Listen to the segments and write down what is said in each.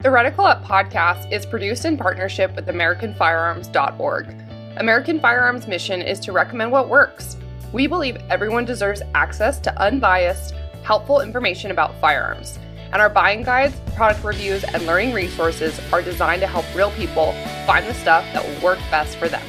The Reticle Up podcast is produced in partnership with AmericanFirearms.org. American Firearms' mission is to recommend what works. We believe everyone deserves access to unbiased, helpful information about firearms, and our buying guides, product reviews, and learning resources are designed to help real people find the stuff that will work best for them.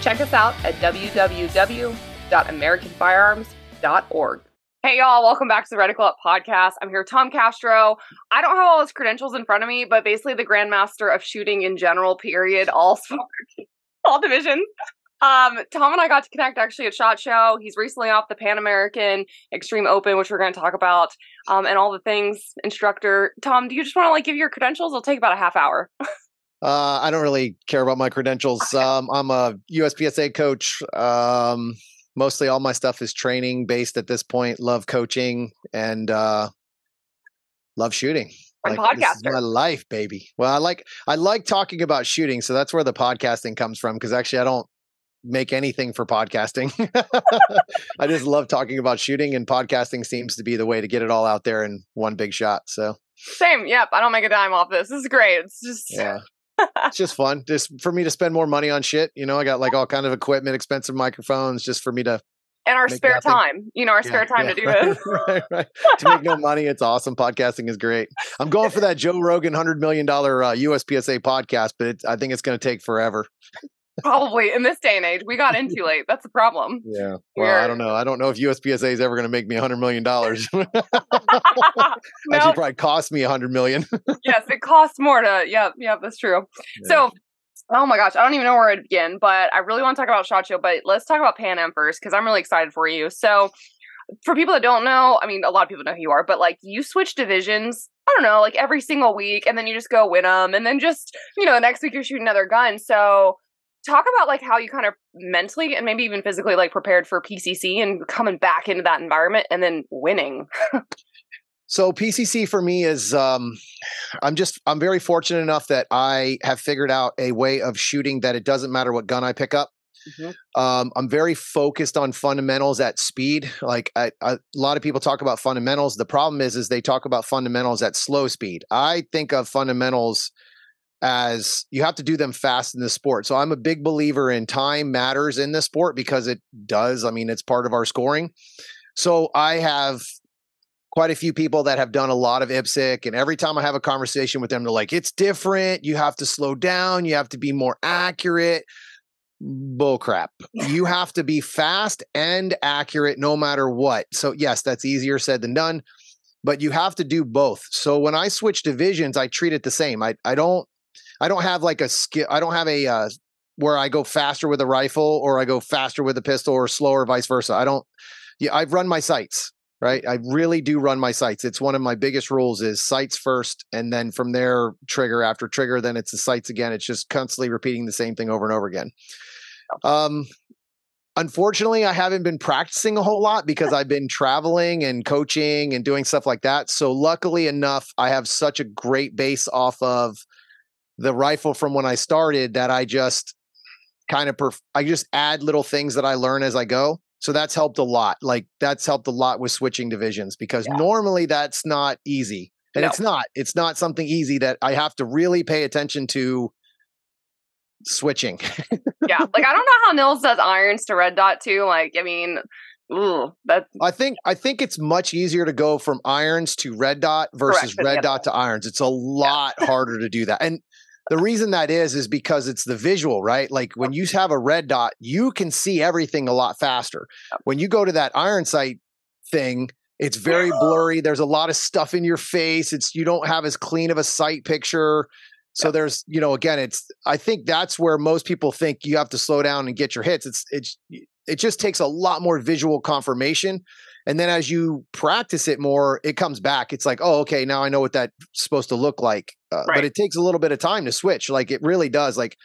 Check us out at www.americanfirearms.org. Hey y'all, welcome back to the Reticle Up podcast. I'm here with Tom Castro. I don't have all his credentials in front of me, but basically the grandmaster of shooting in general, period, all sports, all divisions. Um, Tom and I got to connect actually at SHOT Show. He's recently off the Pan American Extreme Open, which we're going to talk about, um, and all the things. Instructor Tom, do you just want to like give your credentials? It'll take about a half hour. Uh, I don't really care about my credentials. Um, I'm a USPSA coach. Um, mostly all my stuff is training based at this point. Love coaching and uh, love shooting. Like, podcaster. my life, baby. Well, I like I like talking about shooting, so that's where the podcasting comes from. Because actually, I don't make anything for podcasting. I just love talking about shooting, and podcasting seems to be the way to get it all out there in one big shot. So same. Yep. I don't make a dime off this. This is great. It's just yeah it's just fun just for me to spend more money on shit you know i got like all kind of equipment expensive microphones just for me to and our spare nothing. time you know our yeah, spare time yeah, to do right, this right, right. to make no money it's awesome podcasting is great i'm going for that joe rogan 100 million dollar uh, uspsa podcast but it, i think it's going to take forever Probably in this day and age, we got in too late. That's the problem. Yeah. Well, We're... I don't know. I don't know if USPSA is ever going to make me a hundred million dollars. no. Actually, probably cost me a hundred million. yes, it costs more to. Yeah, yeah, that's true. Yeah. So, oh my gosh, I don't even know where to begin, but I really want to talk about Shot Show. But let's talk about Pan Am first because I'm really excited for you. So, for people that don't know, I mean, a lot of people know who you are, but like you switch divisions I don't know, like every single week, and then you just go win them, and then just you know, the next week you're shooting another gun. So talk about like how you kind of mentally and maybe even physically like prepared for PCC and coming back into that environment and then winning. so PCC for me is um I'm just I'm very fortunate enough that I have figured out a way of shooting that it doesn't matter what gun I pick up. Mm-hmm. Um, I'm very focused on fundamentals at speed. Like I, I, a lot of people talk about fundamentals. The problem is, is they talk about fundamentals at slow speed. I think of fundamentals as you have to do them fast in the sport. So I'm a big believer in time matters in the sport because it does. I mean, it's part of our scoring. So I have quite a few people that have done a lot of IPSC, and every time I have a conversation with them, they're like, "It's different. You have to slow down. You have to be more accurate." Bullcrap. You have to be fast and accurate no matter what. So yes, that's easier said than done but you have to do both. So when I switch divisions, I treat it the same. I I don't I don't have like a skill. I don't have a uh, where I go faster with a rifle or I go faster with a pistol or slower, vice versa. I don't. Yeah, I've run my sights right. I really do run my sights. It's one of my biggest rules is sights first, and then from there trigger after trigger. Then it's the sights again. It's just constantly repeating the same thing over and over again. Um, unfortunately i haven't been practicing a whole lot because i've been traveling and coaching and doing stuff like that so luckily enough i have such a great base off of the rifle from when I started that I just kind of perf- I just add little things that I learn as I go. So that's helped a lot. Like that's helped a lot with switching divisions because yeah. normally that's not easy. And no. it's not. It's not something easy that I have to really pay attention to switching. yeah. Like I don't know how Nils does irons to red dot too. Like, I mean, Ooh, that I think I think it's much easier to go from irons to red dot versus correct, red dot to irons. It's a lot yeah. harder to do that. And the reason that is is because it's the visual, right? Like when you have a red dot, you can see everything a lot faster. When you go to that iron sight thing, it's very blurry. There's a lot of stuff in your face. It's you don't have as clean of a sight picture. So there's, you know, again, it's I think that's where most people think you have to slow down and get your hits. It's it's it just takes a lot more visual confirmation. And then as you practice it more, it comes back. It's like, oh, okay, now I know what that's supposed to look like. Uh, right. But it takes a little bit of time to switch. Like it really does. Like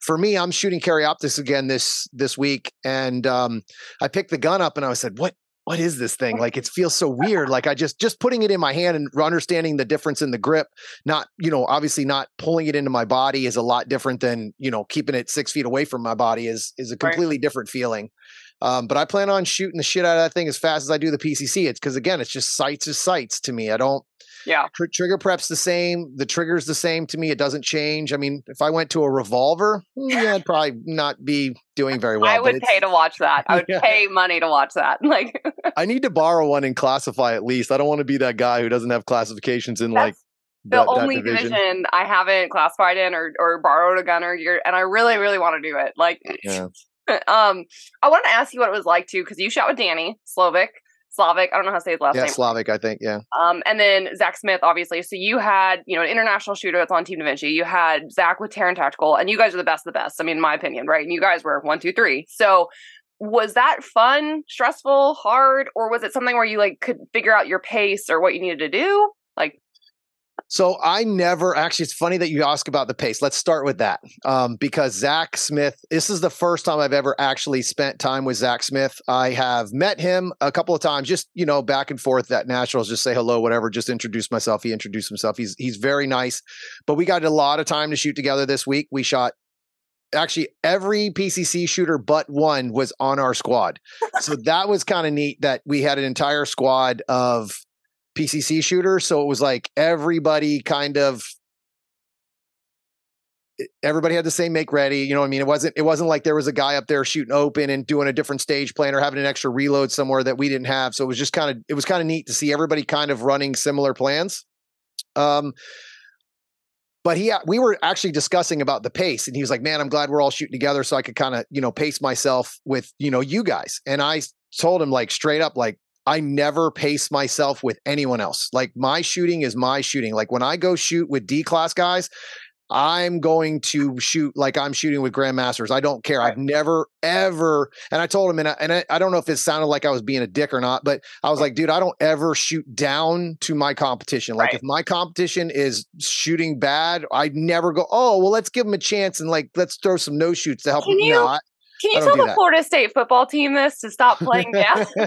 for me, I'm shooting Carry Optics again this this week, and um, I picked the gun up and I was said, "What what is this thing like it feels so weird like i just just putting it in my hand and understanding the difference in the grip not you know obviously not pulling it into my body is a lot different than you know keeping it six feet away from my body is is a completely right. different feeling um, but i plan on shooting the shit out of that thing as fast as i do the pcc it's because again it's just sights is sights to me i don't yeah. Tr- trigger prep's the same. The trigger's the same to me. It doesn't change. I mean, if I went to a revolver, mm, yeah, I'd probably not be doing very well. I would pay to watch that. I would yeah. pay money to watch that. Like I need to borrow one and classify at least. I don't want to be that guy who doesn't have classifications in That's like the that, only that division. division. I haven't classified in or or borrowed a gun or gear, and I really, really want to do it. Like yeah. um I want to ask you what it was like too, because you shot with Danny Slovic Slavic. I don't know how to say his last yeah, name. Yeah, Slavic, I think. Yeah. Um, and then Zach Smith, obviously. So you had, you know, an international shooter that's on Team Da Vinci. You had Zach with Taran Tactical, and you guys are the best of the best. I mean, in my opinion, right? And you guys were one, two, three. So was that fun, stressful, hard, or was it something where you like could figure out your pace or what you needed to do? Like, so I never actually. It's funny that you ask about the pace. Let's start with that um, because Zach Smith. This is the first time I've ever actually spent time with Zach Smith. I have met him a couple of times, just you know, back and forth at Nationals, just say hello, whatever. Just introduce myself. He introduced himself. He's he's very nice. But we got a lot of time to shoot together this week. We shot actually every PCC shooter but one was on our squad. So that was kind of neat that we had an entire squad of PCC shooter. So it was like everybody kind of everybody had the same make ready. You know what I mean? It wasn't it wasn't like there was a guy up there shooting open and doing a different stage plan or having an extra reload somewhere that we didn't have. So it was just kind of it was kind of neat to see everybody kind of running similar plans. Um but he we were actually discussing about the pace and he was like, "Man, I'm glad we're all shooting together so I could kind of, you know, pace myself with, you know, you guys." And I told him like straight up like I never pace myself with anyone else. Like my shooting is my shooting. Like when I go shoot with D class guys, I'm going to shoot like I'm shooting with grandmasters. I don't care. I've never ever, and I told him, and I, and I, I, don't know if it sounded like I was being a dick or not, but I was like, dude, I don't ever shoot down to my competition. Like right. if my competition is shooting bad, I'd never go, oh well, let's give them a chance and like let's throw some no shoots to help. Can you, no, can you tell the that. Florida State football team this to stop playing down?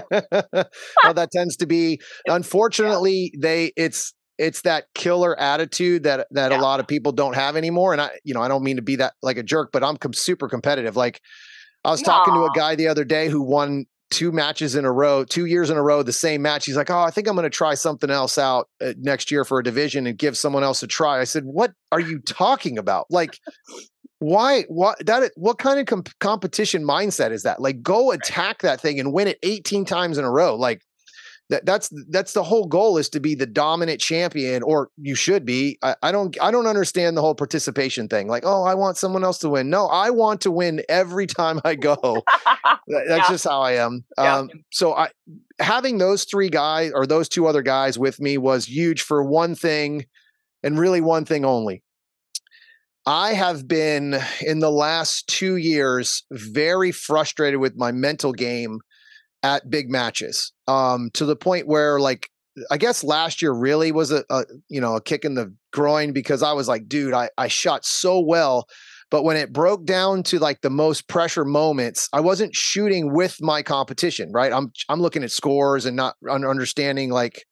well, that tends to be unfortunately they it's it's that killer attitude that that yeah. a lot of people don't have anymore and i you know i don't mean to be that like a jerk but i'm com- super competitive like i was talking to a guy the other day who won two matches in a row two years in a row the same match he's like oh i think i'm going to try something else out uh, next year for a division and give someone else a try i said what are you talking about like why what that what kind of comp- competition mindset is that? Like go attack that thing and win it 18 times in a row like that that's that's the whole goal is to be the dominant champion or you should be. I, I don't i don't understand the whole participation thing like oh i want someone else to win. No i want to win every time i go. That's yeah. just how i am. Yeah. um, so i having those three guys or those two other guys with me was huge for one thing and really one thing only I have been in the last two years very frustrated with my mental game at big matches um, to the point where like I guess last year really was a, a, you know a kick in the groin because I was like, dude, I, I shot so well, but when it broke down to like the most pressure moments, I wasn't shooting with my competition. Right, I'm I'm looking at scores and not understanding like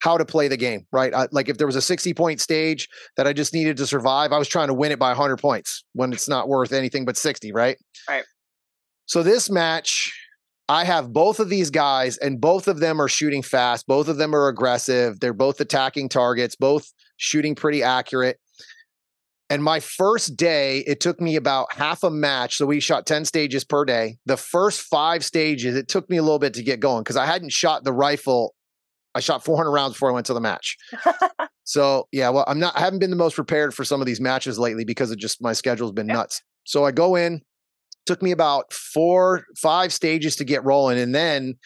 how to play the game, right? I, like if there was a 60 point stage that I just needed to survive, I was trying to win it by 100 points when it's not worth anything but 60, right? Right. So this match, I have both of these guys, and both of them are shooting fast. Both of them are aggressive. They're both attacking targets, both shooting pretty accurate. And my first day, it took me about half a match. So we shot 10 stages per day. The first five stages, it took me a little bit to get going because I hadn't shot the rifle I shot 400 rounds before I went to the match. so yeah, well, I'm not. I haven't been the most prepared for some of these matches lately because of just my schedule's been nuts. So I go in. Took me about four, five stages to get rolling, and then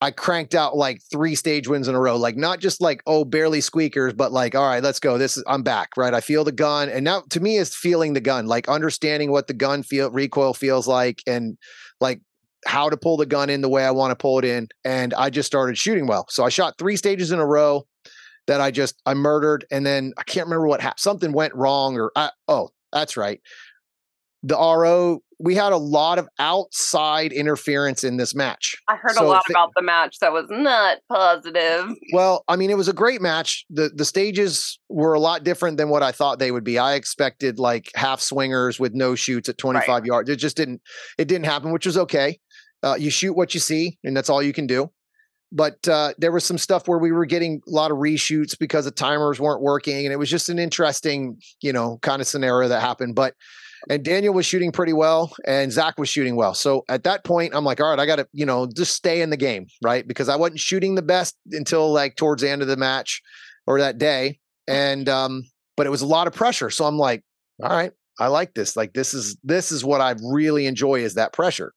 I cranked out like three stage wins in a row. Like not just like oh barely squeakers, but like all right, let's go. This is I'm back. Right, I feel the gun, and now to me is feeling the gun, like understanding what the gun feel recoil feels like, and like how to pull the gun in the way I want to pull it in. And I just started shooting well. So I shot three stages in a row that I just I murdered, and then I can't remember what happened. Something went wrong, or I, oh, that's right. The RO, we had a lot of outside interference in this match. I heard so a lot th- about the match that was not positive. Well, I mean, it was a great match. the The stages were a lot different than what I thought they would be. I expected like half swingers with no shoots at twenty five right. yards. It just didn't. It didn't happen, which was okay. Uh, you shoot what you see, and that's all you can do. But uh, there was some stuff where we were getting a lot of reshoots because the timers weren't working and it was just an interesting you know kind of scenario that happened. But and daniel was shooting pretty well and zach was shooting well. So at that point i'm like all right i gotta you know just stay in the game right? Because i wasn't shooting the best until like towards the end of the match or that day and um but it was a lot of pressure. So i'm like all right i like this. Like this is this is what i really enjoy is that pressure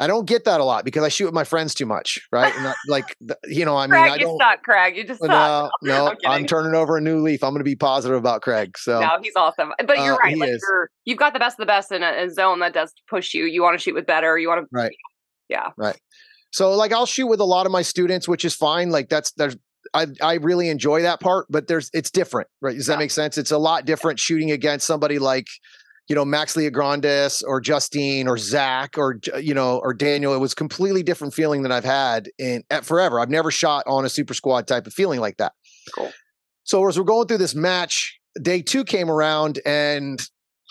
I don't get that a lot because I shoot with my friends too much, right? And like, you know, I mean, Craig, I don't. You suck, Craig. You just no, suck. No, I'm, I'm, turning over a new leaf. I'm going to be positive about Craig. So no, he's awesome. But you're uh, right. Like you're, you've got the best of the best in a, a, zone that does push you. You want to shoot with better. You want to, right? Yeah, right. So like, I'll shoot with a lot of my students, which is fine. Like that's there's I I really enjoy that part, but there's it's different, right? Does that make sense? It's a lot different shooting against somebody like you know, Max Leograndis or Justine or Zach or, uh, you know, or Daniel. It was completely different feeling than I've had in at forever. I've never shot on a super squad type of feeling like that. Cool. So as we're going through this match, day two came around and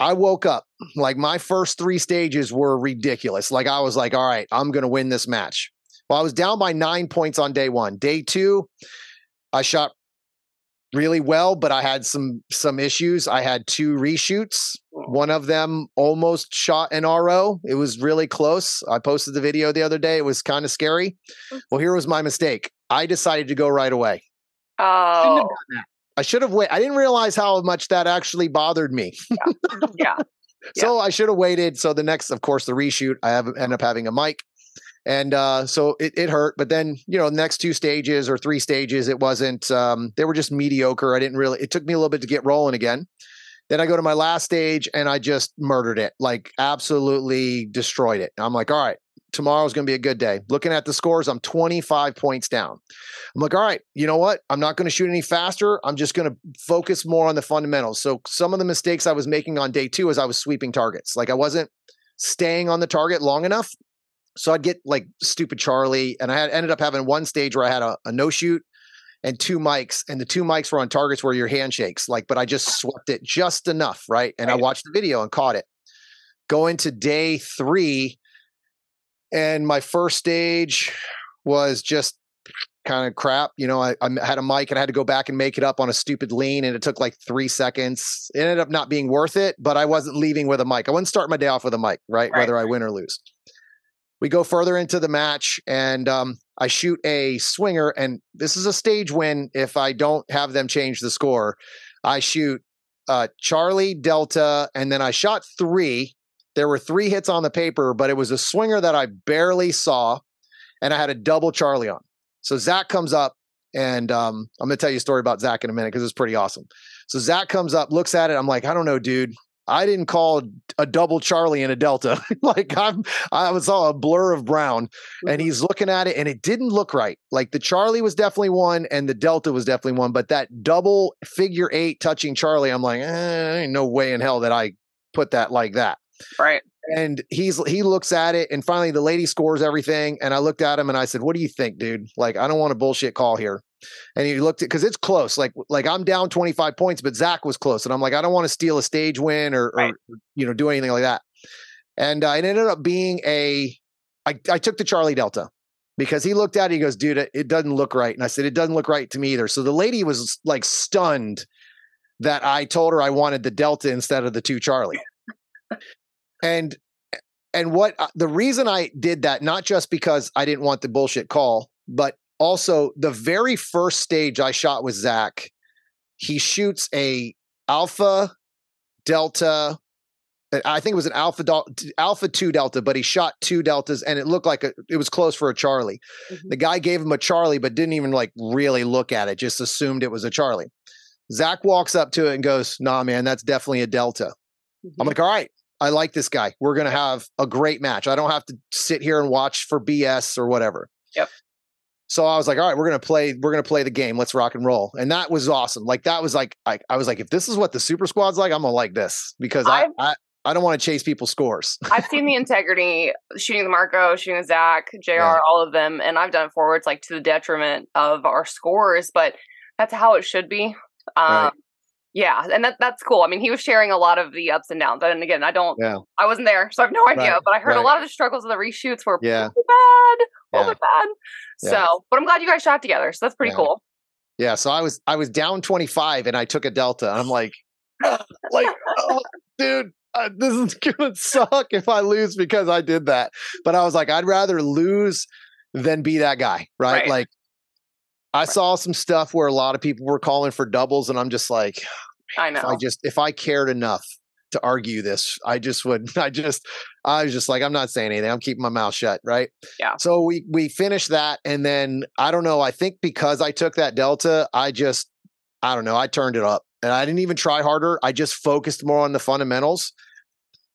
I woke up like my first three stages were ridiculous. Like I was like, all right, I'm going to win this match. Well, I was down by nine points on day one. Day two, I shot really well, but I had some some issues. I had two reshoots. One of them almost shot an RO. It was really close. I posted the video the other day. It was kind of scary. Mm. Well, here was my mistake. I decided to go right away. Oh. I should have waited. I didn't realize how much that actually bothered me. yeah. yeah. So I should have waited. So the next, of course, the reshoot, I have end up having a mic. And uh, so it, it hurt. But then, you know, the next two stages or three stages, it wasn't, um, they were just mediocre. I didn't really, it took me a little bit to get rolling again. Then I go to my last stage and I just murdered it, like absolutely destroyed it. I'm like, all right, tomorrow's going to be a good day. Looking at the scores, I'm 25 points down. I'm like, all right, you know what? I'm not going to shoot any faster. I'm just going to focus more on the fundamentals. So some of the mistakes I was making on day two is I was sweeping targets. Like I wasn't staying on the target long enough. So I'd get like stupid Charlie, and I had ended up having one stage where I had a, a no shoot and two mics, and the two mics were on targets where your handshakes, like, but I just swept it just enough, right? And right. I watched the video and caught it. Going to day three, and my first stage was just kind of crap. You know, I, I, had a mic and I had to go back and make it up on a stupid lean, and it took like three seconds. It ended up not being worth it, but I wasn't leaving with a mic. I wouldn't start my day off with a mic, right? right. Whether I win or lose we go further into the match and um, I shoot a swinger. And this is a stage win if I don't have them change the score. I shoot uh, Charlie, Delta, and then I shot three. There were three hits on the paper, but it was a swinger that I barely saw. And I had a double Charlie on. So Zach comes up, and um, I'm going to tell you a story about Zach in a minute because it's pretty awesome. So Zach comes up, looks at it. I'm like, I don't know, dude. I didn't call a double Charlie and a Delta. like I'm, I saw a blur of brown, and mm-hmm. he's looking at it, and it didn't look right. Like the Charlie was definitely one, and the Delta was definitely one, but that double figure eight touching Charlie, I'm like, eh, ain't no way in hell that I put that like that. Right. And he's he looks at it, and finally the lady scores everything, and I looked at him and I said, "What do you think, dude? Like I don't want a bullshit call here." and he looked at because it's close. Like like I'm down 25 points, but Zach was close, and I'm like, I don't want to steal a stage win or, right. or you know do anything like that. And uh, it ended up being a. I, I took the Charlie Delta because he looked at it. He goes, dude, it, it doesn't look right. And I said, it doesn't look right to me either. So the lady was like stunned that I told her I wanted the Delta instead of the two Charlie. And and what uh, the reason I did that, not just because I didn't want the bullshit call, but also the very first stage I shot with Zach, he shoots a alpha delta. I think it was an alpha alpha two delta, but he shot two deltas, and it looked like a, it was close for a Charlie. Mm-hmm. The guy gave him a Charlie, but didn't even like really look at it; just assumed it was a Charlie. Zach walks up to it and goes, "Nah, man, that's definitely a delta." Mm-hmm. I'm like, "All right, I like this guy. We're going to have a great match. I don't have to sit here and watch for BS or whatever. Yep. So I was like, all right, we're gonna play, we're gonna play the game. Let's rock and roll. And that was awesome. Like that was like I, I was like, if this is what the super squad's like, I'm gonna like this because I I, I don't want to chase people's scores. I've seen the integrity, shooting the Marco, shooting the Zach, JR, yeah. all of them, and I've done forwards like to the detriment of our scores, but that's how it should be. Um, right. Yeah, and that that's cool. I mean, he was sharing a lot of the ups and downs. And again, I don't, yeah. I wasn't there, so I have no idea. Right. But I heard right. a lot of the struggles of the reshoots were yeah. bad, yeah. bad. Yeah. So, but I'm glad you guys shot together. So that's pretty cool. Yeah. So I was I was down 25 and I took a delta. I'm like, like, oh, dude, uh, this is gonna suck if I lose because I did that. But I was like, I'd rather lose than be that guy, right? right. Like I saw some stuff where a lot of people were calling for doubles, and I'm just like, I know. I just if I cared enough to argue this, I just would. I just, I was just like, I'm not saying anything. I'm keeping my mouth shut, right? Yeah. So we we finished that, and then I don't know. I think because I took that delta, I just, I don't know. I turned it up, and I didn't even try harder. I just focused more on the fundamentals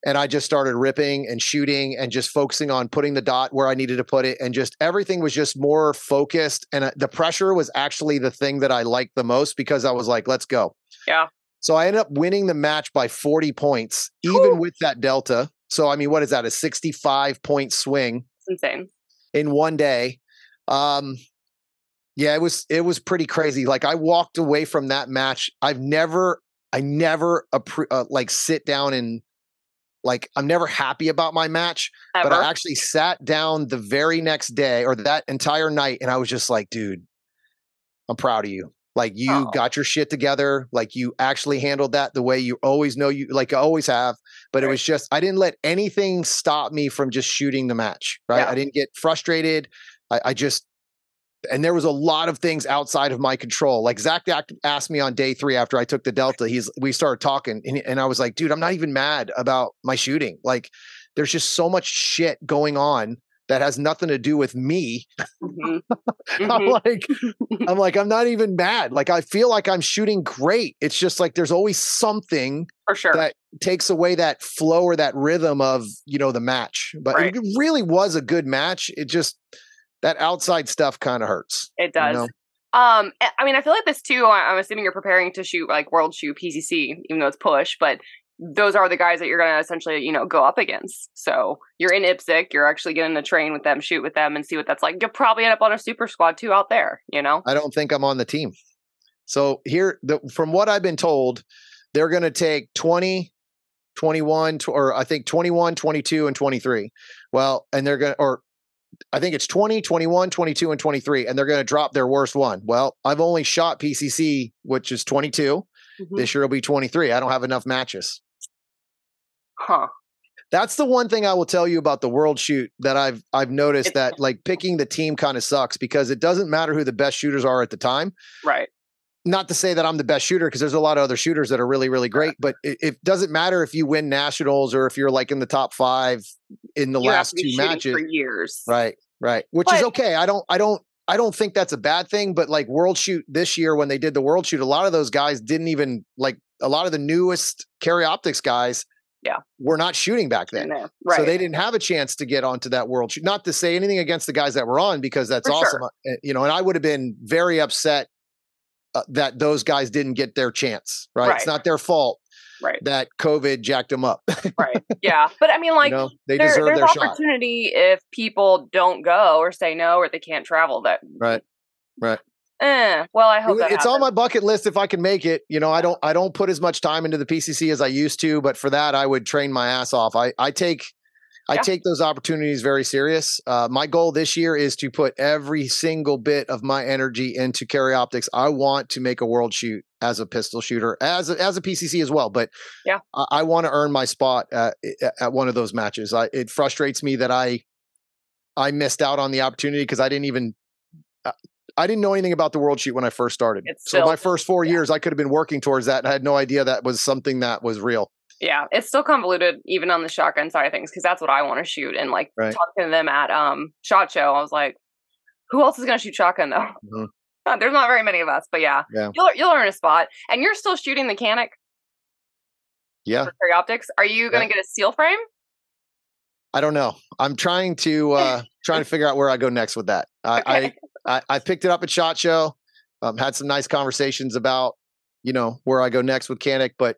and I just started ripping and shooting and just focusing on putting the dot where I needed to put it and just everything was just more focused and uh, the pressure was actually the thing that I liked the most because I was like let's go. Yeah. So I ended up winning the match by 40 points even Ooh. with that delta. So I mean what is that a 65 point swing? It's insane. In one day. Um yeah, it was it was pretty crazy. Like I walked away from that match. I've never I never uh, like sit down and like I'm never happy about my match, Ever. but I actually sat down the very next day or that entire night and I was just like, dude, I'm proud of you. Like you oh. got your shit together. Like you actually handled that the way you always know you like I always have. But right. it was just I didn't let anything stop me from just shooting the match. Right. Yeah. I didn't get frustrated. I, I just and there was a lot of things outside of my control. Like Zach asked me on day three after I took the Delta, he's we started talking, and, and I was like, dude, I'm not even mad about my shooting. Like, there's just so much shit going on that has nothing to do with me. Mm-hmm. Mm-hmm. I'm like, I'm like, I'm not even mad. Like, I feel like I'm shooting great. It's just like there's always something for sure that takes away that flow or that rhythm of you know the match. But right. it really was a good match. It just that outside stuff kind of hurts. It does. You know? Um, I mean, I feel like this too. I'm assuming you're preparing to shoot like World Shoot PCC, even though it's push, but those are the guys that you're going to essentially, you know, go up against. So you're in IPSC, you're actually getting to train with them, shoot with them, and see what that's like. You'll probably end up on a super squad too out there, you know? I don't think I'm on the team. So here, the, from what I've been told, they're going to take 20, 21, or I think 21, 22, and 23. Well, and they're going to, or I think it's 20, 21, 22, and 23, and they're going to drop their worst one. Well, I've only shot PCC, which is 22. Mm-hmm. This year will be 23. I don't have enough matches. Huh. That's the one thing I will tell you about the world shoot that I've I've noticed that like picking the team kind of sucks because it doesn't matter who the best shooters are at the time. Right not to say that I'm the best shooter because there's a lot of other shooters that are really, really great, but it, it, doesn't matter if you win nationals or if you're like in the top five in the you last two matches for years. Right, right. Which but, is okay. I don't, I don't, I don't think that's a bad thing, but like World Shoot this year when they did the World Shoot, a lot of those guys didn't even like a lot of the newest carry optics guys. Yeah, were not shooting back then, right. so they didn't have a chance to get onto that world shoot. Not to say anything against the guys that were on, because that's for awesome, sure. Uh, you know. And I would have been very upset uh, that those guys didn't get their chance, right? right? It's not their fault. Right. That COVID jacked them up. right. Yeah. But I mean, like, you know, they there, deserve there's their opportunity shot. if people don't go or say no or they can't travel. That right. Right. Eh, well, I hope it's happens. on my bucket list if I can make it. You know, I don't I don't put as much time into the PCC as I used to, but for that I would train my ass off. I I take I take those opportunities very serious. Uh, my goal this year is to put every single bit of my energy into carry optics. I want to make a world shoot as a pistol shooter, as a, as a PCC as well. But yeah, I, I want to earn my spot at, at one of those matches. I, it frustrates me that I I missed out on the opportunity because I didn't even. Uh, I didn't know anything about the world shoot when I first started. It's so my first four yeah. years, I could have been working towards that. And I had no idea that was something that was real. Yeah, it's still convoluted even on the shotgun side of things because that's what I want to shoot. And like right. talking to them at um shot show, I was like, who else is going to shoot shotgun though? Mm-hmm. There's not very many of us, but yeah, yeah. you'll you'll earn a spot, and you're still shooting the Canik. Yeah. For Optics. Are you going to yeah. get a steel frame? I don't know. I'm trying to uh trying to figure out where I go next with that. I okay. I, I, I picked it up at Shot Show. Um, had some nice conversations about you know where I go next with Canik, but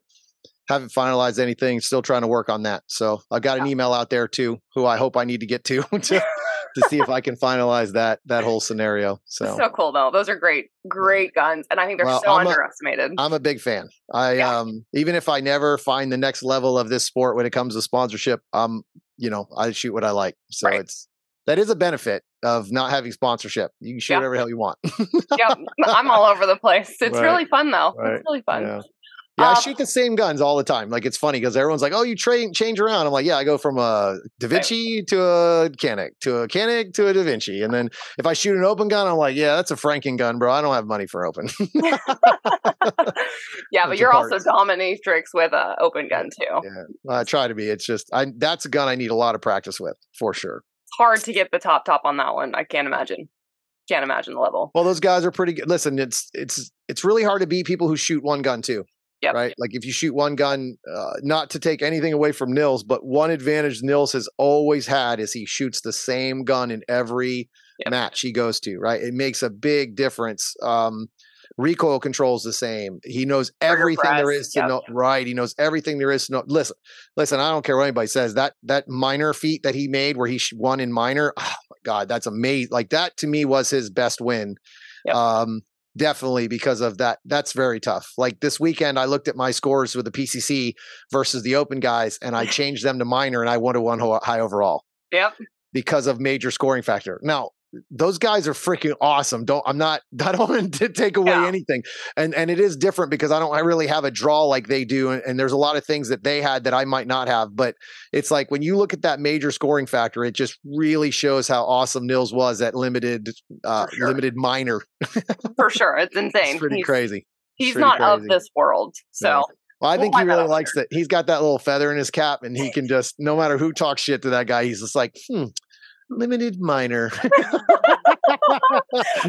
haven't finalized anything. Still trying to work on that. So I've got an email out there too, who I hope I need to get to to, to see if I can finalize that that whole scenario. So so cool though. Those are great, great guns, and I think they're well, so I'm underestimated. A, I'm a big fan. I yeah. um even if I never find the next level of this sport when it comes to sponsorship, um you know, I shoot what I like. So right. it's that is a benefit of not having sponsorship. You can shoot whatever hell you want. yep. I'm all over the place. It's right. really fun though. Right. It's really fun. Yeah. Yeah, um, I shoot the same guns all the time. Like it's funny because everyone's like, "Oh, you train change around." I'm like, "Yeah, I go from a Da Vinci to a Canik to a Canik to a Da Vinci." And then if I shoot an open gun, I'm like, "Yeah, that's a Franken gun, bro. I don't have money for open." yeah, but you're also dominatrix with a open gun too. Yeah, I try to be. It's just I that's a gun I need a lot of practice with for sure. It's hard to get the top top on that one. I can't imagine. Can't imagine the level. Well, those guys are pretty good. Listen, it's it's it's really hard to beat people who shoot one gun too. Yep. Right. Like if you shoot one gun, uh, not to take anything away from Nils, but one advantage Nils has always had is he shoots the same gun in every yep. match he goes to. Right. It makes a big difference. Um, recoil controls the same. He knows everything there is to yep. know. Right. He knows everything there is to know. Listen, listen. I don't care what anybody says. That that minor feat that he made, where he won in minor. Oh my god, that's amazing. Like that to me was his best win. Um, definitely because of that. That's very tough. Like this weekend, I looked at my scores with the PCC versus the open guys, and I changed them to minor, and I won a one high overall. Yep. Because of major scoring factor. Now, those guys are freaking awesome. Don't I'm not I don't want to take away yeah. anything. And and it is different because I don't I really have a draw like they do and, and, there's a lot of things that they had that I might not have, but it's like when you look at that major scoring factor, it just really shows how awesome Nils was at limited uh sure. limited minor. For sure. It's insane. It's pretty he's, crazy. He's not crazy. of this world. So Well, I think we'll he really likes that. He's got that little feather in his cap, and he can just, no matter who talks shit to that guy, he's just like, hmm, limited minor.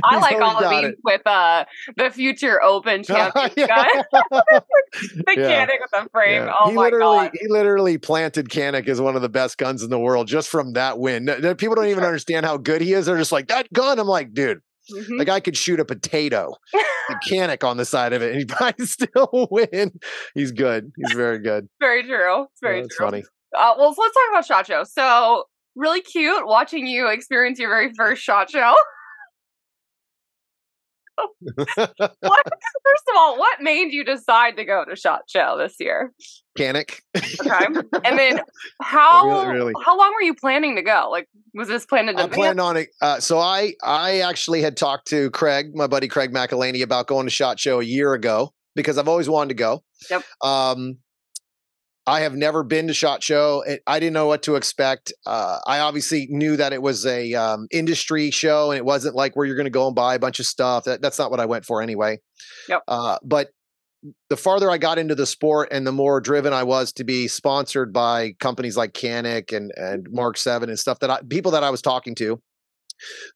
I like all of these with uh the future open champion guy. the yeah. Canik with the frame. Yeah. Oh he my literally, god. He literally planted Canik as one of the best guns in the world just from that win. People don't even understand how good he is. They're just like, that gun. I'm like, dude. Mm-hmm. The guy could shoot a potato, mechanic on the side of it, and he probably still win. He's good. He's very good. Very true. It's very true. funny. Uh, well, so let's talk about Shot Show. So really cute watching you experience your very first shot show. what, first of all, what made you decide to go to Shot Show this year? Panic. okay, and then how really, really. how long were you planning to go? Like, was this planned I planned on it. Uh, so I I actually had talked to Craig, my buddy Craig McElhaney, about going to Shot Show a year ago because I've always wanted to go. Yep. Um, I have never been to Shot Show. I didn't know what to expect. Uh, I obviously knew that it was a um, industry show, and it wasn't like where you're going to go and buy a bunch of stuff. That, that's not what I went for anyway. Yep. Uh, but the farther I got into the sport, and the more driven I was to be sponsored by companies like Canik and and Mark Seven and stuff that I, people that I was talking to,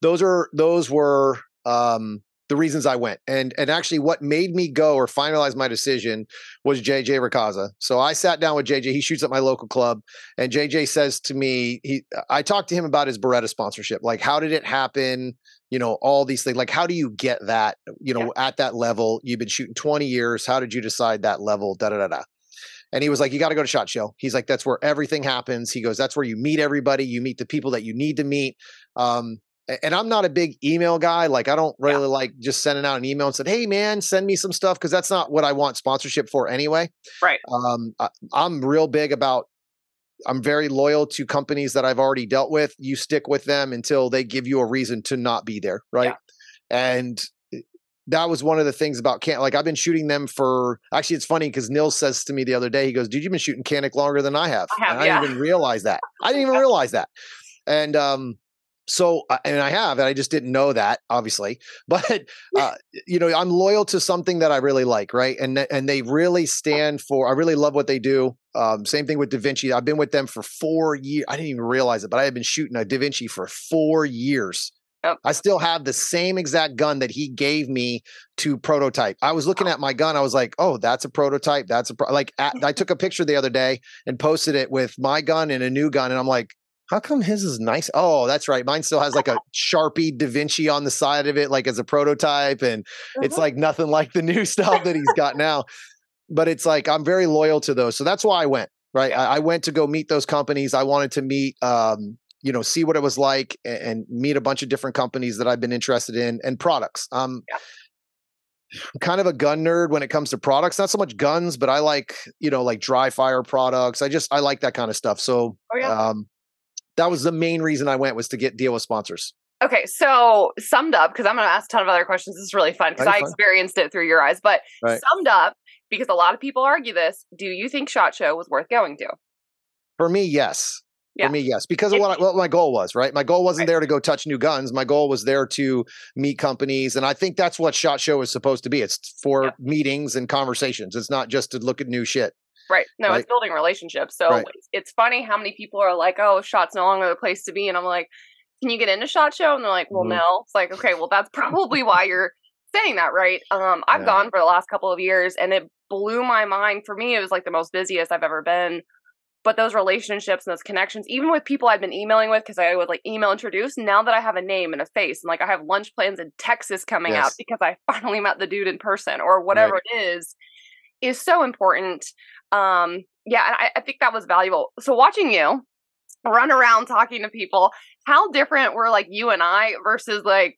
those are those were um, the reasons I went. And and actually what made me go or finalize my decision was JJ Racaza. So I sat down with JJ. He shoots at my local club and JJ says to me, he I talked to him about his Beretta sponsorship. Like how did it happen? You know, all these things. Like how do you get that, you know, yeah. at that level? You've been shooting 20 years. How did you decide that level? Da da da da. And he was like, You got to go to SHOT Show. He's like, That's where everything happens. He goes, That's where you meet everybody. You meet the people that you need to meet. Um, and I'm not a big email guy. Like I don't really yeah. like just sending out an email and said, "Hey man, send me some stuff" because that's not what I want sponsorship for anyway. Right. Um, I, I'm real big about. I'm very loyal to companies that I've already dealt with. You stick with them until they give you a reason to not be there, right? Yeah. And eh, that was one of the things about can like I've been shooting them for actually it's funny because Nils says to me the other day, he goes, Dude, you've been shooting Canik longer than I have. I, have, and I didn't even realize that. I didn't even realize that. And um so uh, and i have and i just didn't know that obviously but uh, you know i'm loyal to something that i really like right and and they really stand for i really love what they do um, same thing with da vinci i've been with them for four years i didn't even realize it but i have been shooting a da vinci for four years. I still have the same exact gun that he gave me to prototype. I was looking at my gun. I was like, "Oh, that's a prototype. That's a pro-. like." At, I took a picture the other day and posted it with my gun and a new gun, and I'm like, "How come his is nice?" Oh, that's right. Mine still has like a Sharpie Da Vinci on the side of it, like as a prototype, and it's uh-huh. like nothing like the new stuff that he's got now. But it's like I'm very loyal to those, so that's why I went. Right, I, I went to go meet those companies. I wanted to meet um, you know see what it was like and, and, meet a bunch of different companies that I've been interested in and products. Um, yeah. I'm kind of a gun nerd when it comes to products. Not so much guns, but I like you know like dry fire products. I just I like that kind of stuff. So oh, yeah. um, that was the main reason I went was to get deal with sponsors. Okay, so summed up because I'm going to ask a ton of other questions. This is really fun because I fun. experienced it through your eyes. But right. summed up, because a lot of people argue this, do you think Shot Show was worth going to? For me, yes. Yeah. For me, yes, because of what, I, what my goal was, right? My goal wasn't right. there to go touch new guns. My goal was there to meet companies, and I think that's what Shot Show is supposed to be. It's for yeah. meetings and conversations. It's not just to look at new shit. Right. No, it's building relationships. So right. it's, it's funny how many people are like, "Oh, Shot's no longer the place to be," and I'm like, "Can you get into Shot Show?" And they're like, "Well, mm-hmm. no." It's like, okay, well, that's probably why you're saying that, right? Um, I've yeah. gone for the last couple of years, and it blew my mind. For me, it was like the most busiest I've ever been but those relationships and those connections even with people i've been emailing with because i would like email introduce now that i have a name and a face and like i have lunch plans in texas coming yes. out because i finally met the dude in person or whatever right. it is is so important um yeah I, I think that was valuable so watching you run around talking to people how different were like you and i versus like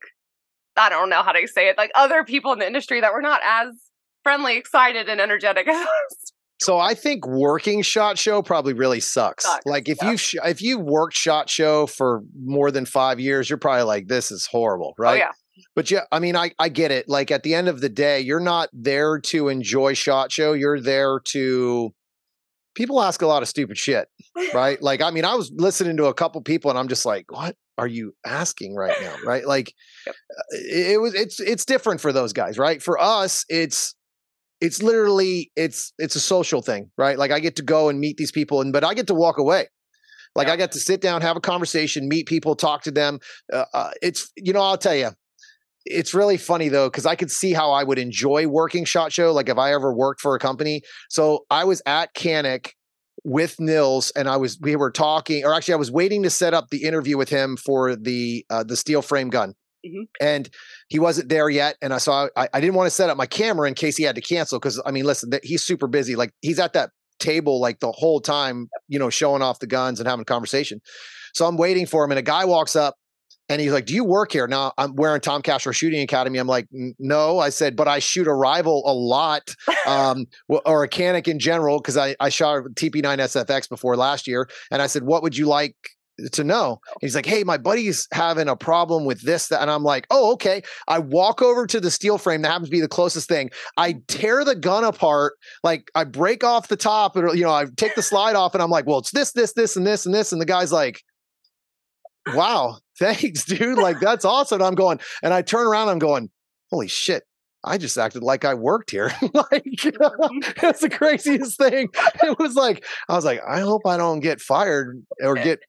i don't know how to say it like other people in the industry that were not as friendly excited and energetic as us so I think working shot show probably really sucks. sucks. Like if yeah. you sh- if you worked shot show for more than 5 years, you're probably like this is horrible, oh, right? Oh, yeah. But yeah, I mean I I get it. Like at the end of the day, you're not there to enjoy shot show, you're there to people ask a lot of stupid shit, right? like I mean I was listening to a couple people and I'm just like, "What are you asking right now?" Right? Like yep. Uh, it, it was it's it's different for those guys, right? For us, it's it's literally it's it's a social thing, right? Like I get to go and meet these people, and but I get to walk away. Like yeah. I get to sit down, have a conversation, meet people, talk to them. Uh, uh, it's you know I'll tell you, it's really funny though because I could see how I would enjoy working Shot Show. Like if I ever worked for a company, so I was at Canik with Nils, and I was we were talking, or actually I was waiting to set up the interview with him for the uh, the steel frame gun. Mm-hmm. And he wasn't there yet. And I saw, I, I didn't want to set up my camera in case he had to cancel. Cause I mean, listen, he's super busy. Like he's at that table like the whole time, you know, showing off the guns and having a conversation. So I'm waiting for him. And a guy walks up and he's like, Do you work here? Now I'm wearing Tom Castro Shooting Academy. I'm like, No. I said, But I shoot a Rival a lot, um, or a Canik in general, because I, I shot a TP9 SFX before last year. And I said, What would you like to know. He's like, hey, my buddy's having a problem with this, that. And I'm like, oh, okay. I walk over to the steel frame that happens to be the closest thing. I tear the gun apart. Like I break off the top, or, you know, I take the slide off and I'm like, well, it's this, this, this, and this, and this. And the guy's like, wow, thanks, dude. Like that's awesome. And I'm going, and I turn around, I'm going, holy shit, I just acted like I worked here. like mm-hmm. that's the craziest thing. It was like I was like, I hope I don't get fired or get.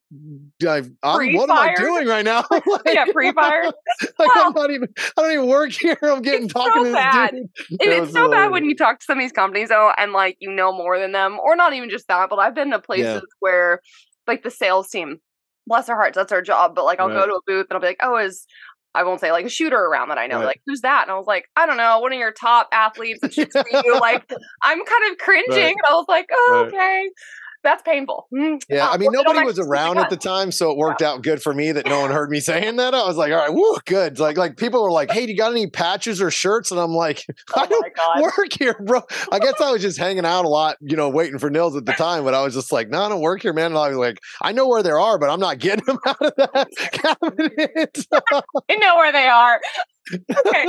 I, what am I doing right now? like, yeah, pre-fired. like well, I'm not even. I don't even work here. I'm getting talking so to bad. Dude. It, it's so bad when you talk to some of these companies though, and like you know more than them, or not even just that. But I've been to places yeah. where like the sales team bless their hearts, that's our job. But like, I'll right. go to a booth and I'll be like, "Oh, is I won't say like a shooter around that I know. Right. Like, who's that? And I was like, I don't know, one of your top athletes that shoots for you. Like, I'm kind of cringing. Right. And I was like, oh, okay that's painful. Mm. Yeah, I mean, nobody was around at the time, so it worked yeah. out good for me that no one heard me saying that. I was like, all right, woo, good. Like, like people were like, hey, do you got any patches or shirts? And I'm like, oh I don't God. work here, bro. I guess I was just hanging out a lot, you know, waiting for Nils at the time, but I was just like, no, I don't work here, man. And I was like, I know where they are, but I'm not getting them out of that cabinet. I know where they are okay.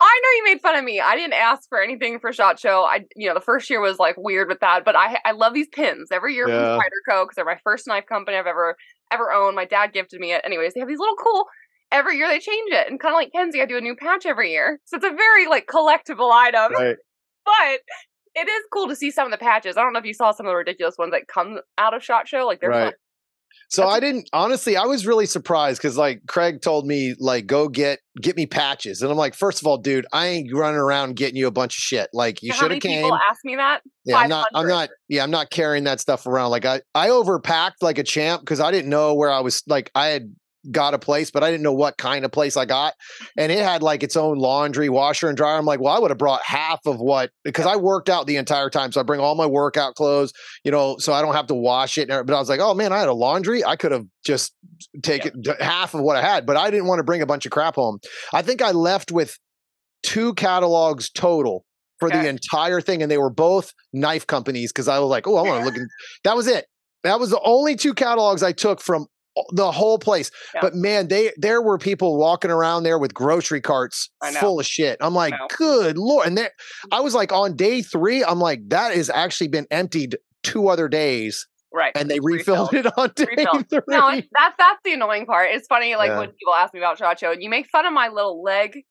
I know you made fun of me. I didn't ask for anything for Shot Show. I, you know, the first year was like weird with that, but I, I love these pins every year yeah. from Spyderco because they're my first knife company I've ever, ever owned. My dad gifted me it. Anyways, they have these little cool. Every year they change it, and kind of like Kenzie, I do a new patch every year, so it's a very like collectible item. Right. But it is cool to see some of the patches. I don't know if you saw some of the ridiculous ones that come out of Shot Show. Like they're right. So That's I didn't honestly. I was really surprised because like Craig told me like go get get me patches, and I'm like, first of all, dude, I ain't running around getting you a bunch of shit. Like you should have came. People ask me that. Yeah, I'm not. I'm not. Yeah, I'm not carrying that stuff around. Like I I overpacked like a champ because I didn't know where I was. Like I had got a place, but I didn't know what kind of place I got. And it had like its own laundry, washer, and dryer. I'm like, well, I would have brought half of what because I worked out the entire time. So I bring all my workout clothes, you know, so I don't have to wash it. But I was like, oh man, I had a laundry. I could have just taken yeah. half of what I had, but I didn't want to bring a bunch of crap home. I think I left with two catalogs total for okay. the entire thing. And they were both knife companies because I was like, oh, I want to look. In, that was it. That was the only two catalogs I took from the whole place. Yeah. But man, they there were people walking around there with grocery carts full of shit. I'm like, good lord! And there, I was like, on day three, I'm like, that has actually been emptied two other days. Right. And they refilled, refilled. it on day refilled. three. No, that's that's the annoying part. It's funny, like yeah. when people ask me about Show, and you make fun of my little leg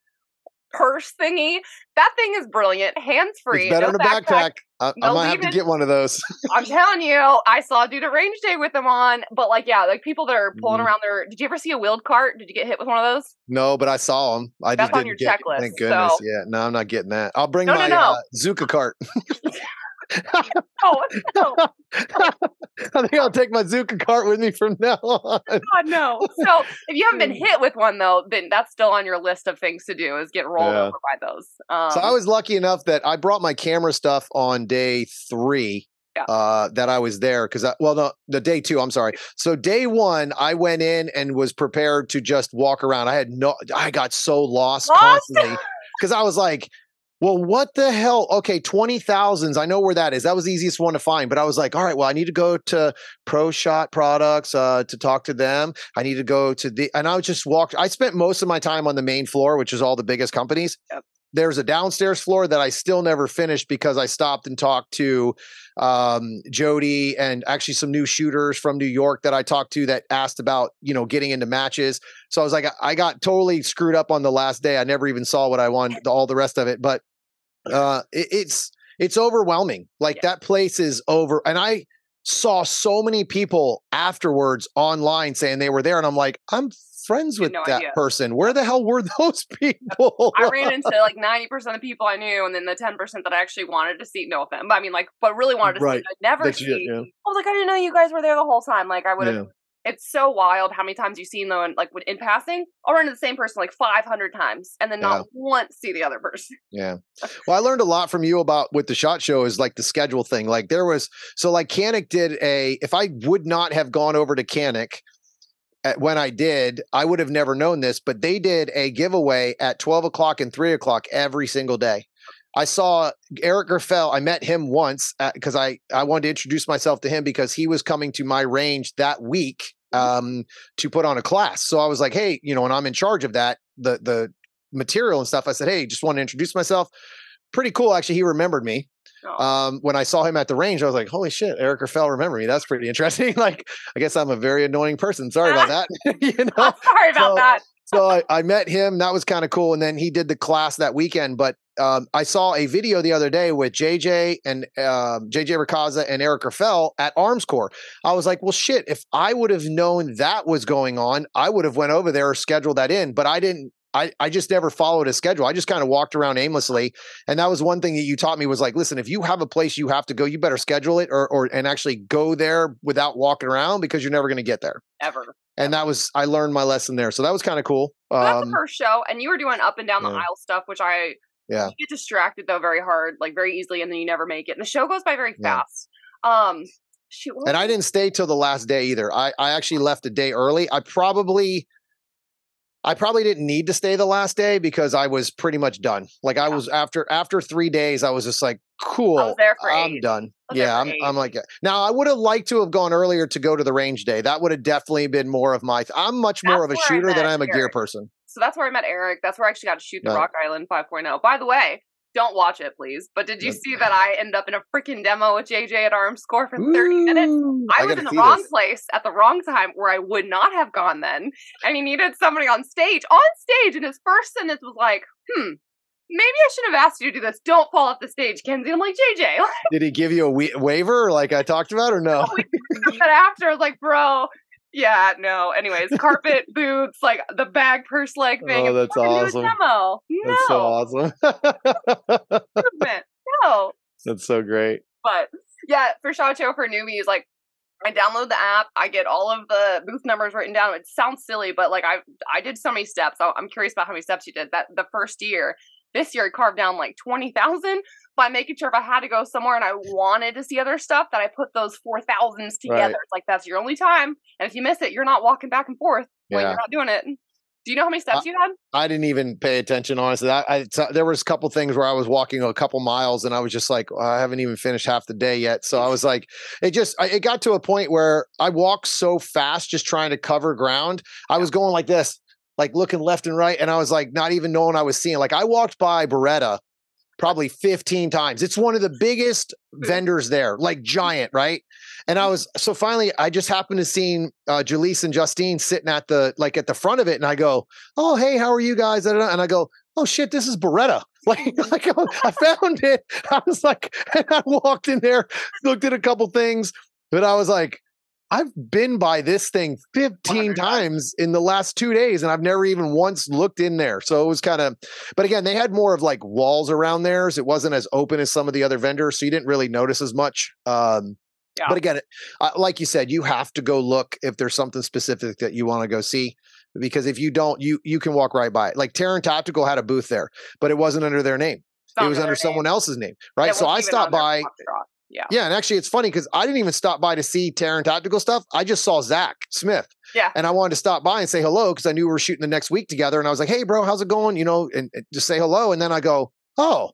purse thingy. That thing is brilliant, hands free. Better no than a backpack. backpack. I, I might have to get one of those. I'm telling you, I saw a dude at range day with them on. But like, yeah, like people that are pulling mm. around their. Did you ever see a wheeled cart? Did you get hit with one of those? No, but I saw them. I That's just on didn't your get, checklist. Thank goodness. So. Yeah, no, I'm not getting that. I'll bring no, my no, no. Uh, Zuca cart. oh, no. I think I'll take my Zuca cart with me from now on. God, no. So if you haven't been hit with one though, then that's still on your list of things to do is get rolled yeah. over by those. Um, so I was lucky enough that I brought my camera stuff on day three. Yeah. Uh, that I was there because well, no, the day two. I'm sorry. So day one, I went in and was prepared to just walk around. I had no, I got so lost, lost? constantly because I was like, well, what the hell? Okay, 20,000s. I know where that is. That was the easiest one to find. But I was like, all right, well, I need to go to Pro Shot Products uh, to talk to them. I need to go to the, and I just walked. I spent most of my time on the main floor, which is all the biggest companies. Yep. There's a downstairs floor that I still never finished because I stopped and talked to um, Jody and actually some new shooters from New York that I talked to that asked about, you know, getting into matches. So I was like, I got totally screwed up on the last day. I never even saw what I wanted, all the rest of it. But uh, it, it's it's overwhelming. Like yeah. that place is over, and I saw so many people afterwards online saying they were there, and I'm like, I'm friends with no that idea. person. Where the hell were those people? I ran into like 90% of people I knew, and then the 10% that I actually wanted to see. No offense, but I mean, like, but really wanted to right. see. I never see. yeah. I was like, I didn't know you guys were there the whole time. Like, I would have yeah it's so wild how many times you've seen them like in passing i'll run into the same person like 500 times and then not yeah. once see the other person yeah well i learned a lot from you about with the shot show is like the schedule thing like there was so like Canik did a if i would not have gone over to Canik when I did, I would have never known this, but they did a giveaway at 12 o'clock and 3 o'clock every single day. I saw Eric Grauffel. I met him once because I, I wanted to introduce myself to him because he was coming to my range that week Mm-hmm. um, to put on a class. So I was like, hey, you know, and I'm in charge of that, the the material and stuff. I said, hey, just want to introduce myself. Pretty cool, actually. He remembered me. Oh. Um, when I saw him at the range, I was like, "Holy shit, Eric Grauffel remember me? That's pretty interesting." like, I guess I'm a very annoying person. Sorry about that. you know? Sorry about so, that. so I, I, met him. That was kind of cool. And then he did the class that weekend. But um, I saw a video the other day with JJ and um, JJ Racaza and Eric Grauffel at Armscor. I was like, well, shit, if I would have known that was going on, I would have went over there or scheduled that in, but I didn't. I, I just never followed a schedule. I just kind of walked around aimlessly. And that was one thing that you taught me was like, listen, if you have a place you have to go, you better schedule it or, or and actually go there without walking around because you're never going to get there. Ever. And that was I learned my lesson there. So that was kind of cool. Um, that's the um first show. And you were doing up and down the aisle stuff, which I yeah. Get distracted though very hard, like very easily, and then you never make it. And the show goes by very fast. Yeah. Um shoot, and I didn't stay till the last day either. I, I actually left a day early. I probably I probably didn't need to stay the last day because I was pretty much done. Like I was after after three days, I was just like, cool. I'm eight. done. Yeah, I'm, I'm like uh, now. I would have liked to have gone earlier to go to the range day. That would have definitely been more of my. Th- I'm much more of a shooter than I'm a gear person. So that's where I met Eric. That's where I actually got to shoot the Rock Island 5.0. By the way, don't watch it, please. But did you see that I end up in a freaking demo with JJ at Armscor for 30 Ooh, minutes? I, I was in the wrong this. place at the wrong time where I would not have gone then. And he needed somebody on stage, on stage. And his first sentence was like, hmm, maybe I should have asked you to do this. Don't fall off the stage, Kenzie. I'm like, JJ. Did he give you a waiver like I talked about or no? but after, I was like, bro, Yeah, no. Anyways, carpet, boots, like the bag purse leg thing. Oh, that's awesome. Demo. No. That's so awesome. no. That's so great. But yeah, for Show for newbies, like I download the app. I get all of the booth numbers written down. It sounds silly, but like I I did so many steps. I'm curious about how many steps you did that the first year. This year, I carved down like twenty thousand by making sure if I had to go somewhere and I wanted to see other stuff, that I put those four thousands together. Right. It's like that's your only time, and if you miss it, you're not walking back and forth when yeah. you're not doing it. Do you know how many steps I, you had? I didn't even pay attention, honestly. I, I there was a couple things where I was walking a couple miles, and I was just like, well, I haven't even finished half the day yet. So I was like, it just it got to a point where I walked so fast, just trying to cover ground. I was going like this, like looking left and right, and I was like, not even knowing I was seeing. Like I walked by Beretta probably 15 times. It's one of the biggest vendors there, like giant, right? And I was so finally, I just happened to see uh, Jaleese and Justine sitting at the like at the front of it, and I go, "Oh, hey, how are you guys?" And I go, "Oh shit, this is Beretta." Like, like I found it. I was like, and I walked in there, looked at a couple things, but I was like, I've been by this thing 15 times in the last two days, and I've never even once looked in there. So it was kind of, but again, they had more of like walls around theirs. It wasn't as open as some of the other vendors, so you didn't really notice as much. Um, yeah. But again, like you said, you have to go look if there's something specific that you want to go see. Because if you don't, you you can walk right by it. Like Taran Tactical had a booth there, but it wasn't under their name. It was under someone name. else's name, right? So I stopped by. Yeah. Yeah. And actually, it's funny because I didn't even stop by to see Taran Tactical stuff. I just saw Zach Smith. Yeah. And I wanted to stop by and say hello because I knew we were shooting the next week together. And I was like, hey, bro, how's it going? You know, and, and just say hello. And then I go, oh,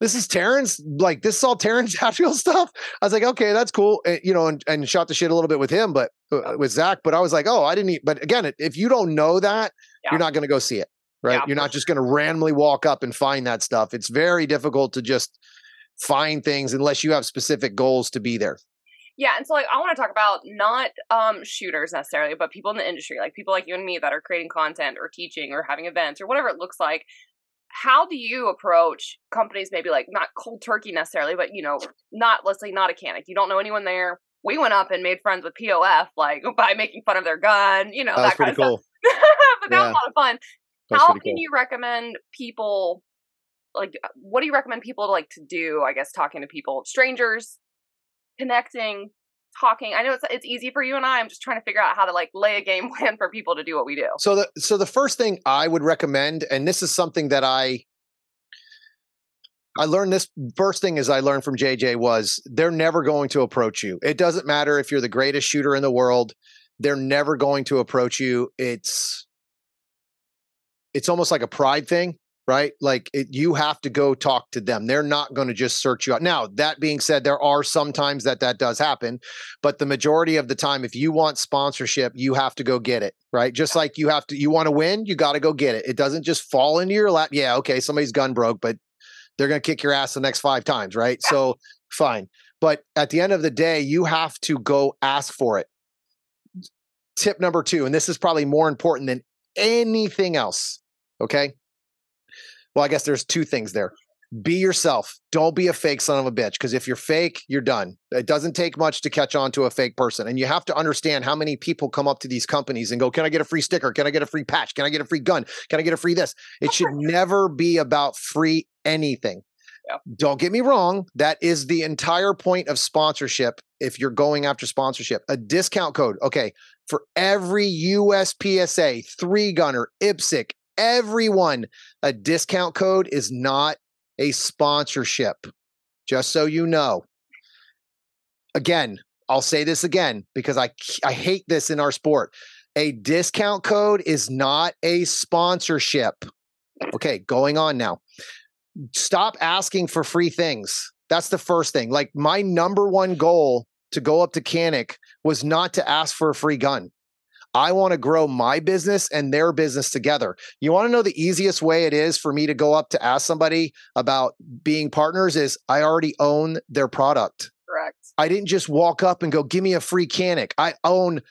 this is Terrence. Like this is all Terrence Hatfield stuff. I was like, okay, that's cool. And, you know, and, and shot the shit a little bit with him, but uh, with Zach. But I was like, oh, I didn't. Eat. But again, if you don't know that, yeah. you're not going to go see it, right? Yeah. You're not just going to randomly walk up and find that stuff. It's very difficult to just find things unless you have specific goals to be there. Yeah, and so like I want to talk about not um shooters necessarily, but people in the industry, like people like you and me that are creating content or teaching or having events or whatever it looks like how do you approach companies maybe like not cold turkey necessarily but you know not let's say not a Canik you don't know anyone there we went up and made friends with pof like by making fun of their gun you know that, that kind of cool. stuff but that yeah. was a lot of fun That's how can cool. you recommend people like uh, what do you recommend people like to do i guess talking to people strangers connecting talking i know it's it's easy for you and i i'm just trying to figure out how to like lay a game plan for people to do what we do so the so the first thing i would recommend and this is something that i I learned this first thing is I learned from JJ was they're never going to approach you. It doesn't matter if you're the greatest shooter in the world, they're never going to approach you. It's it's almost like a pride thing right? Like it, you have to go talk to them. They're not going to just search you out. Now, that being said, there are some times that that does happen, but the majority of the time, if you want sponsorship, you have to go get it, right? Just like you have to, you want to win, you got to go get it. It doesn't just fall into your lap. Yeah, okay, somebody's gun broke, but they're going to kick your ass the next five times, right? Yeah. So fine. But at the end of the day, you have to go ask for it. Tip number two, and this is probably more important than anything else. Okay well, I guess there's two things there. Be yourself. Don't be a fake son of a bitch. Because if you're fake, you're done. It doesn't take much to catch on to a fake person. And you have to understand how many people come up to these companies and go, Can I get a free sticker? Can I get a free patch? Can I get a free gun? Can I get a free this? It should never be about free anything. Yeah. Don't get me wrong. That is the entire point of sponsorship. If you're going after sponsorship, a discount code. Okay. For every USPSA, three gunner, IPSC, everyone. A discount code is not a sponsorship, just so you know. Again, I'll say this again because I, I hate this in our sport. A discount code is not a sponsorship. Okay, going on now. Stop asking for free things. That's the first thing. Like my number one goal to go up to Canik was not to ask for a free gun. I want to grow my business and their business together. You want to know the easiest way it is for me to go up to ask somebody about being partners is I already own their product. Correct. I didn't just walk up and go, give me a free Canik. I own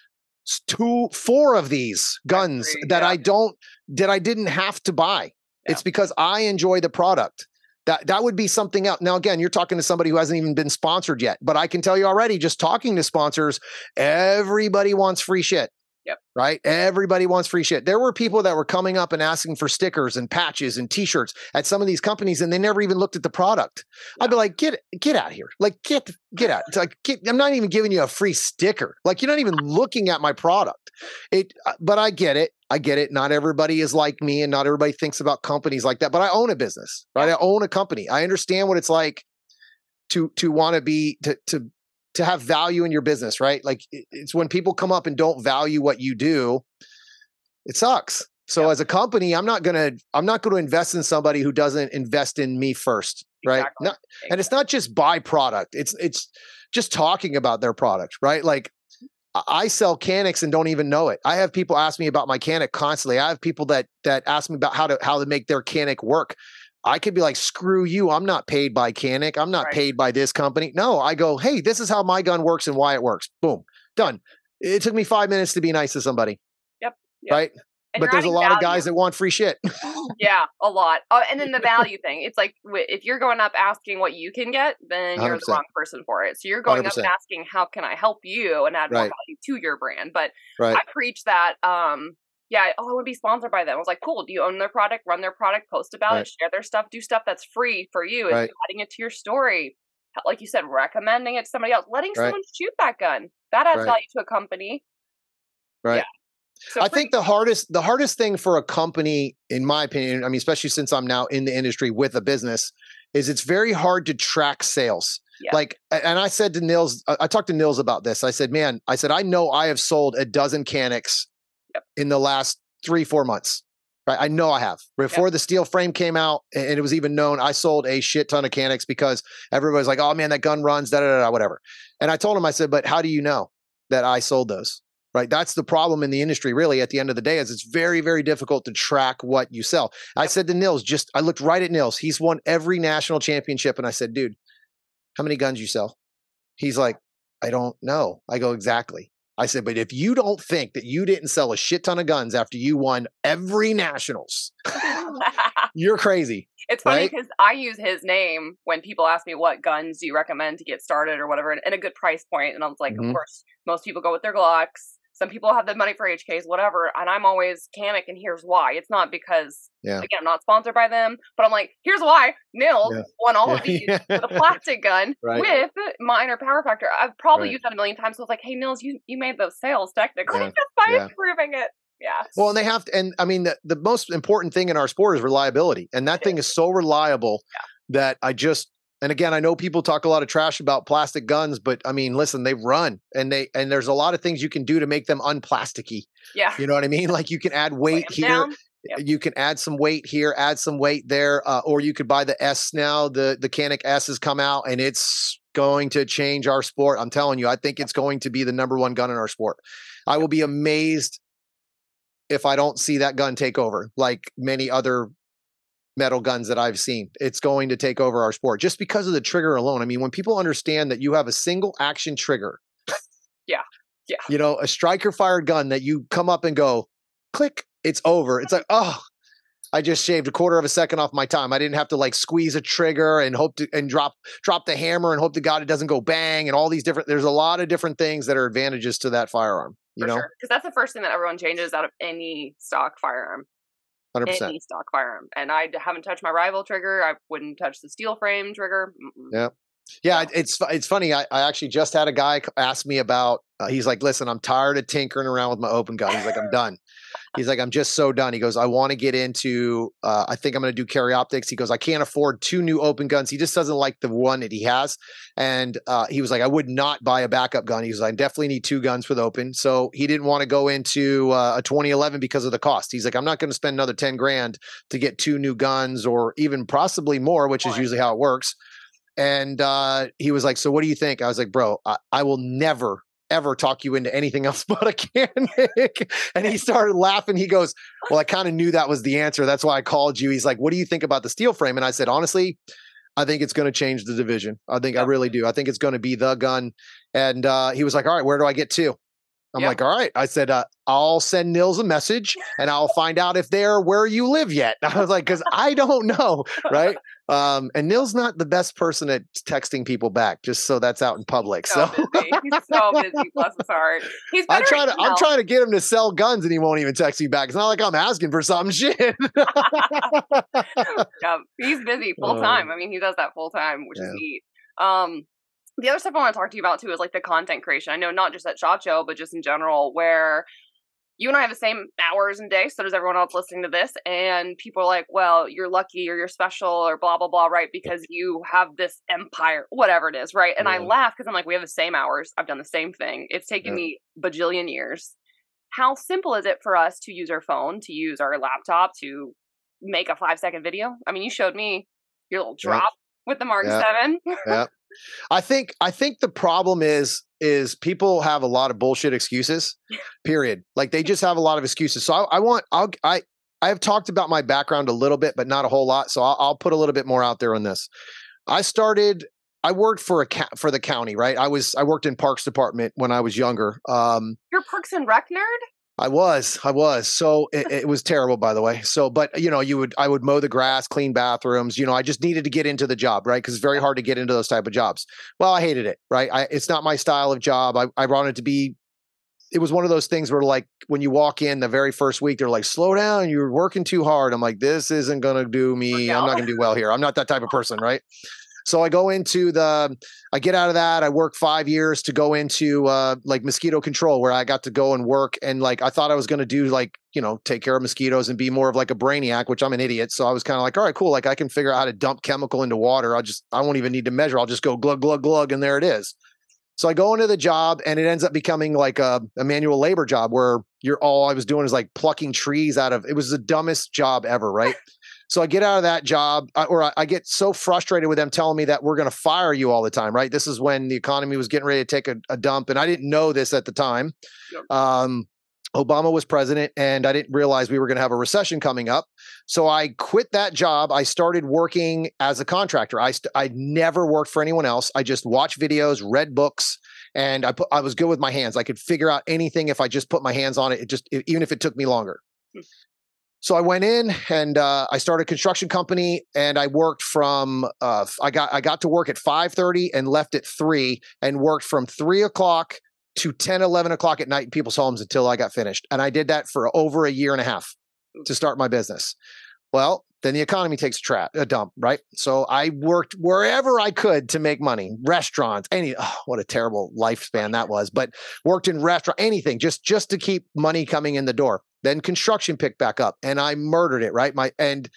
two, four of these guns that yeah. I don't, that I didn't have to buy. Yeah. It's because I enjoy the product. That that would be something else. Now, again, you're talking to somebody who hasn't even been sponsored yet, but I can tell you already, just talking to sponsors, everybody wants free shit. Yep. Right? Everybody wants free shit. There were people that were coming up and asking for stickers and patches and t-shirts at some of these companies and they never even looked at the product. Yeah. I'd be like, get get out of here. Like get get out. It's like get, I'm not even giving you a free sticker. Like you're not even looking at my product. It uh, but I get it. I get it. Not everybody is like me and not everybody thinks about companies like that. But I own a business, right? I own a company. I understand what it's like to to want to be to to to have value in your business, right? Like it's when people come up and don't value what you do, it sucks. So as a company, I'm not gonna I'm not gonna invest in somebody who doesn't invest in me first, right? Exactly. Not, and it's not just buy product. It's it's just talking about their product, right? Like I sell Caniks and don't even know it. I have people ask me about my Canik constantly. I have people that that ask me about how to how to make their Canik work. I could be like, screw you. I'm not paid by Canik. I'm not right. paid by this company. No, I go, hey, this is how my gun works and why it works. Boom, done. It took me five minutes to be nice to somebody. Yep. yep. Right. And but there's a lot value. of guys that want free shit. yeah, a lot. Oh, and then the value thing. It's like if you're going up asking what you can get, then you are the wrong person for it. So you're going 100%. up asking how can I help you and add right. more value to your brand. But right. I preach that um yeah, oh, I want to be sponsored by them. I was like, cool. Do you own their product? Run their product, post about right. it, share their stuff, do stuff that's free for you, and right. adding it to your story. Like you said, recommending it to somebody else, letting right. someone shoot that gun. That adds value to a company. Right. Yeah. So I think the hardest the hardest thing for a company, in my opinion, I mean, especially since I'm now in the industry with a business, is it's very hard to track sales. Yeah. Like, and I said to Nils, I talked to Nils about this. I said, man, I said, I know I have sold a dozen Caniks yep. in the last three, four months. Right. I know I have. Before yep. the steel frame came out and it was even known, I sold a shit ton of Caniks because everybody's like, oh man, that gun runs, da da da, whatever. And I told him, I said, but how do you know that I sold those? Right. That's the problem in the industry, really, at the end of the day, is it's very, very difficult to track what you sell. Yep. I said to Nils, just I looked right at Nils. He's won every national championship. And I said, dude, how many guns you sell? He's like, I don't know. I go, exactly. I said, but if you don't think that you didn't sell a shit ton of guns after you won every nationals, you're crazy. It's funny because right? I use his name when people ask me what guns do you recommend to get started or whatever, and, a good price point. And I was like, mm-hmm. of course, most people go with their Glocks. Some people have the money for HKs, whatever. And I'm always Canik, and here's why. It's not because, yeah. again, I'm not sponsored by them, but I'm like, here's why. Nils yeah. won all yeah. of these with a plastic gun right. with minor power factor. I've probably right. used that a million times. So I was like, hey, Nils, you, you made those sales technically just by improving it. Yeah. Well, and they have to, and I mean, the, the most important thing in our sport is reliability. And that thing is so reliable that I just, and again, I know people talk a lot of trash about plastic guns, but I mean, listen, they run and they and there's a lot of things you can do to make them unplasticky. Yeah. You know what I mean? Like you can add weight here. Yep. You can add some weight here, add some weight there, uh, or you could buy the S now. The the Canik S has come out, and it's going to change our sport. I'm telling you, I think it's going to be the number one gun in our sport. I will be amazed if I don't see that gun take over, like many other metal guns that I've seen. It's going to take over our sport just because of the trigger alone. I mean, when people understand that you have a single action trigger. yeah. Yeah. You know, a striker fired gun that you come up and go, click, it's over. It's like, oh, I just shaved a quarter of a second off my time. I didn't have to like squeeze a trigger and hope to and drop drop the hammer and hope to God it doesn't go bang and all these different. There's a lot of different things that are advantages to that firearm. You For know, because sure. that's the first thing that everyone changes out of any stock firearm. 100%. any stock firearm. And I haven't touched my rival trigger. I wouldn't touch the steel frame trigger. Mm-mm. Yeah. Yeah, it's it's funny. I, I actually just had a guy ask me about. Uh, he's like, "Listen, I'm tired of tinkering around with my open gun." He's like, "I'm done." He's like, I'm just so done. He goes, I want to get into, uh, I think I'm going to do carry optics. He goes, I can't afford two new open guns. He just doesn't like the one that he has. And uh, he was like, I would not buy a backup gun. He was like, I definitely need two guns for the open. So he didn't want to go into uh, a 2011 because of the cost. He's like, I'm not going to spend another 10 grand to get two new guns or even possibly more, which is usually how it works. And uh, he was like, So what do you think? I was like, Bro, I, I will never ever talk you into anything else but a Canik. and he started laughing. He goes, Well, I kind of knew that was the answer. That's why I called you. He's like, What do you think about the steel frame? And I said, Honestly, I think it's going to change the division. I think I really do. I think it's going to be the gun. And uh, he was like, All right, where do I get to? I'm like, all right. I said, uh, I'll send Nils a message and I'll find out if they're where you live yet. I was like, because I don't know, right? Um, and Nils not the best person at texting people back, just so that's out in public. So, so. busy. He's so busy, bless his heart. He's I try to I'm trying to get him to sell guns and he won't even text me back. It's not like I'm asking for some shit. yeah, he's busy full time. Uh, I mean, he does that full time, which yeah. is neat. Um, the other stuff I want to talk to you about too is like the content creation. I know not just at Shot Show, but just in general, where you and I have the same hours and days, so does everyone else listening to this. And people are like, well, you're lucky or you're special or blah, blah, blah, right? Because you have this empire, whatever it is, right? And yeah. I laugh because I'm like, we have the same hours. I've done the same thing. It's taken yeah. me bajillion years. How simple is it for us to use our phone, to use our laptop, to make a five second video? I mean, you showed me your little drop yeah. with the Mark 7. yeah. I think I think the problem is is people have a lot of bullshit excuses. Period. Like they just have a lot of excuses. So I, I want I'll I I have talked about my background a little bit, but not a whole lot. So I'll, I'll put a little bit more out there on this. I started. I worked for a ca- for the county, right? I was I worked in Parks Department when I was younger. Um, You're Parks and Rec nerd. I was, I was. So it, it, was terrible, by the way. So, but you know, you would, I would mow the grass, clean bathrooms. You know, I just needed to get into the job, right? Because it's very hard to get into those type of jobs. Well, I hated it, right? I, it's not my style of job. I, I wanted to be. It was one of those things where, like, when you walk in the very first week, they're like, "Slow down, you're working too hard." I'm like, "This isn't gonna do me. I'm not gonna do well here. I'm not that type of person, right?" So I go into the, I get out of that. I work five years to go into uh, like mosquito control, where I got to go and work. And like I thought I was going to do like you know take care of mosquitoes and be more of like a brainiac, which I'm an idiot. So I was kind of like, all right, cool. Like I can figure out how to dump chemical into water. I just I won't even need to measure. I'll just go glug glug glug, and there it is. So I go into the job, and it ends up becoming like a, a manual labor job where you're all I was doing is like plucking trees out of. It was the dumbest job ever, right? So I get out of that job, or I get so frustrated with them telling me that we're going to fire you all the time. Right? This is when the economy was getting ready to take a, a dump, and I didn't know this at the time. Yep. Um, Obama was president, and I didn't realize we were going to have a recession coming up. So I quit that job. I started working as a contractor. I st- I never worked for anyone else. I just watched videos, read books, and I put I was good with my hands. I could figure out anything if I just put my hands on it. It just even if it took me longer. So I went in and uh, I started a construction company, and I worked from uh, I got I got to work at five thirty and left at three, and worked from three o'clock to 10, 11 o'clock at night in people's homes until I got finished, and I did that for over a year and a half to start my business. Well, then the economy takes a trap, a dump, right? So I worked wherever I could to make money, restaurants, any. Oh, what a terrible lifespan that was! But worked in restaurant, anything, just just to keep money coming in the door. Then construction picked back up, and I murdered it, right? My and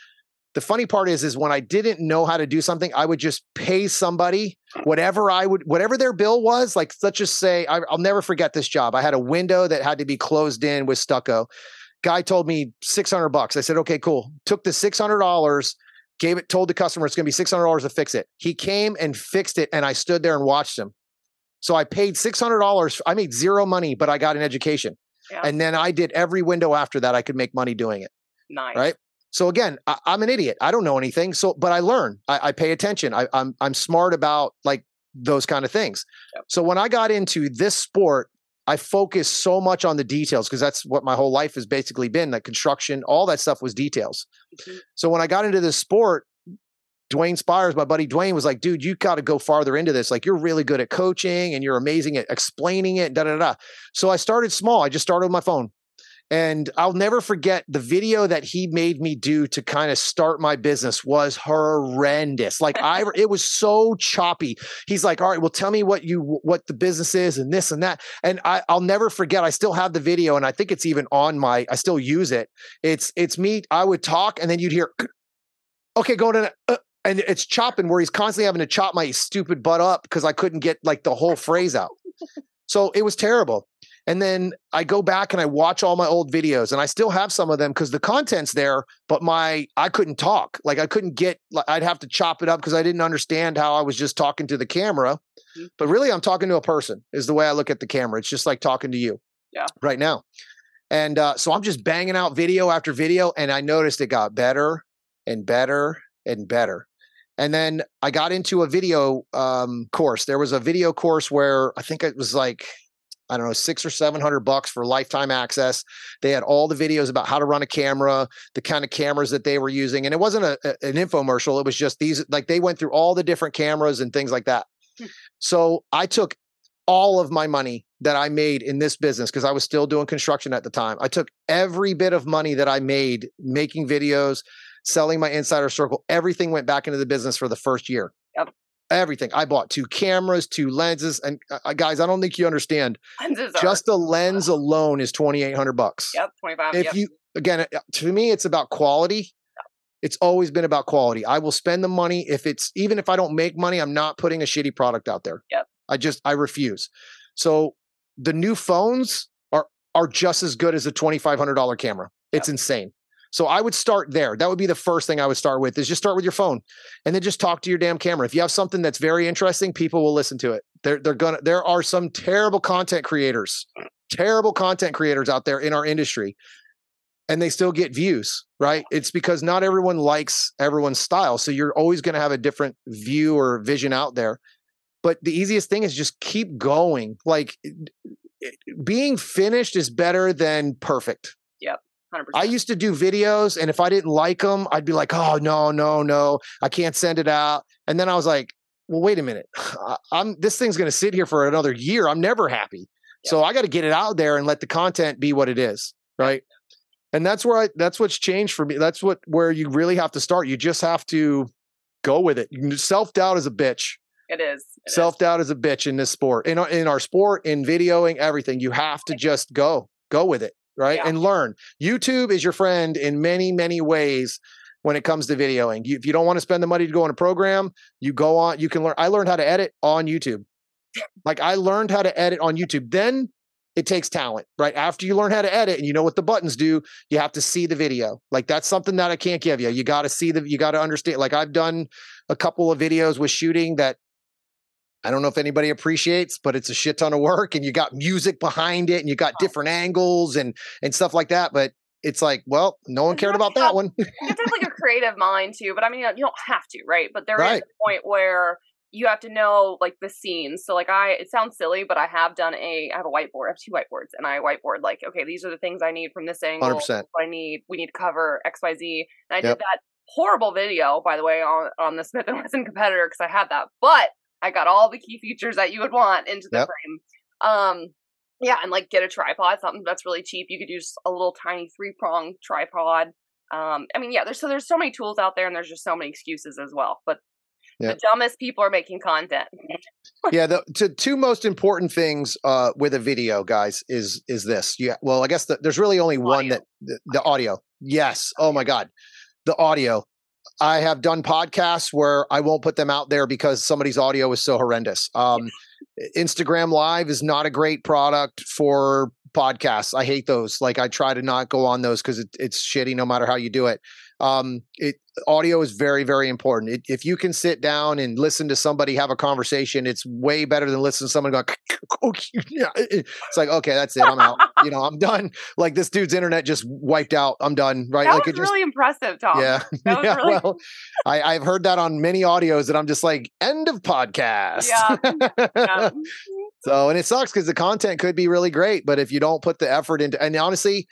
the funny part is, is when I didn't know how to do something, I would just pay somebody whatever I would, whatever their bill was. Like let's just say, I, I'll never forget this job. I had a window that had to be closed in with stucco Guy told me 600 bucks. I said, okay, cool. Took the $600, gave it, told the customer it's going to be $600 to fix it. He came and fixed it, and I stood there and watched him. So I paid $600. I made zero money, but I got an education. Yeah. And then I did every window after that. I could make money doing it. Nice. Right. So again, I, am an idiot. I don't know anything. So, but I learn. I, I pay attention. I, am I'm, I'm smart about like those kind of things. Yep. So when I got into this sport, I focus so much on the details because that's what my whole life has basically been. Like construction, all that stuff was details. Mm-hmm. So when I got into this sport, Dwayne Spires, my buddy Dwayne, was like, dude, you got to go farther into this. Like, you're really good at coaching and you're amazing at explaining it, da da da. So I started small. I just started with my phone. And I'll never forget the video that he made me do to kind of start my business was horrendous. Like I it was so choppy. He's like, "All right, well tell me what you what the business is and this and that." And I I'll never forget. I still have the video and I think it's even on my I still use it. It's it's me I would talk and then you'd hear okay, go to uh, and it's chopping where he's constantly having to chop my stupid butt up because I couldn't get like the whole phrase out. So it was terrible. And then I go back and I watch all my old videos and I still have some of them because the content's there, but my I couldn't talk. Like I couldn't get like I'd have to chop it up because I didn't understand how I was just talking to the camera. Mm-hmm. But really I'm talking to a person is the way I look at the camera. It's just like talking to you. Yeah. Right now. And uh, so I'm just banging out video after video and I noticed it got better and better and better. And then I got into a video um, course. There was a video course where I think it was like I don't know, six or seven hundred bucks for lifetime access. They had all the videos about how to run a camera, the kind of cameras that they were using. And it wasn't a, a, an infomercial. It was just these, like they went through all the different cameras and things like that. Hmm. so I took all of my money that I made in this business because I was still doing construction at the time. I took every bit of money that I made making videos, selling my insider circle, everything went back into the business for the first year. Yep everything. I bought two cameras, two lenses, and uh, guys, I don't think you understand. Lenses just the lens alone is twenty eight hundred bucks. Yep, twenty five. If yep. you again, uh, to me, it's about quality. It's always been about quality. I will spend the money if it's even if I don't make money, I'm not putting a shitty product out there. Yep. I just I refuse. So the new phones are are just as good as a twenty five hundred dollar camera. It's yep. insane. So I would start there. That would be the first thing I would start with is just start with your phone and then just talk to your damn camera. If you have something that's very interesting, people will listen to it. They're they're gonna there are some terrible content creators, terrible content creators out there in our industry. And they still get views, right? It's because not everyone likes everyone's style. So you're always going to have a different view or vision out there. But the easiest thing is just keep going. Like being finished is better than perfect 100%. I used to do videos, and if I didn't like them, I'd be like, "Oh no, no, no, I can't send it out." And then I was like, "Well, wait a minute, I'm this thing's going to sit here for another year. I'm never happy, yeah. so I got to get it out there and let the content be what it is, right?" And that's where I that's what's changed for me. That's what where you really have to start. You just have to go with it. Self doubt is a bitch. It is. Self doubt is a bitch in this sport. In in our sport, in videoing, everything. You have to just go. Go with it right? Yeah. And learn. YouTube is your friend in many, many ways when it comes to videoing. You, if you don't want to spend the money to go on a program, you go on, you can learn. I learned how to edit on YouTube. Like I learned how to edit on YouTube. Then it takes talent, right? After you learn how to edit and you know what the buttons do, you have to see the video. Like that's something that I can't give you. You got to see the, you got to understand. Like I've done a couple of videos with shooting that I don't know if anybody appreciates, but it's a shit ton of work and you got music behind it and you got different angles and and stuff like that. But it's like, well, no one cared about that one. you have to have like a creative mind too, but I mean, uh, you don't have to, right? But there right. is a point where you have to know like the scenes. So like I, it sounds silly, but I have done a, I have a whiteboard. I have two whiteboards, and I whiteboard like, okay, these are the things I need from this angle. Hundred percent. I need, we need to cover X, Y, Z. And I yep. did that horrible video, by the way, on on the Smith and Wesson competitor because I had that, but I got all the key features that you would want into the yep. frame. Um, yeah, and like get a tripod, something that's really cheap. You could use a little tiny three prong tripod. Um, I mean, yeah, there's so there's so many tools out there, and there's just so many excuses as well. But yep. the dumbest people are making content. yeah, the to, two most important things uh, with a video, guys, is is this. Yeah, well, I guess the, there's really only audio. one that the, the audio. Yes. Oh my God, the audio. I have done podcasts where I won't put them out there because somebody's audio is so horrendous. Um, Instagram Live is not a great product for podcasts. I hate those. Like I try to not go on those because it, it's shitty no matter how you do it. Um, it audio is very very important. It, if you can sit down and listen to somebody have a conversation, it's way better than listening to someone go. It's like okay, that's it. I'm out. you know, I'm done. Like this dude's internet just wiped out. I'm done. Right? That like was it just, really impressive, Tom. Yeah, yeah. Really... Well, I, I've heard that on many audios, and I'm just like, end of podcast. Yeah. yeah. So, and it sucks because the content could be really great, but if you don't put the effort into, and honestly,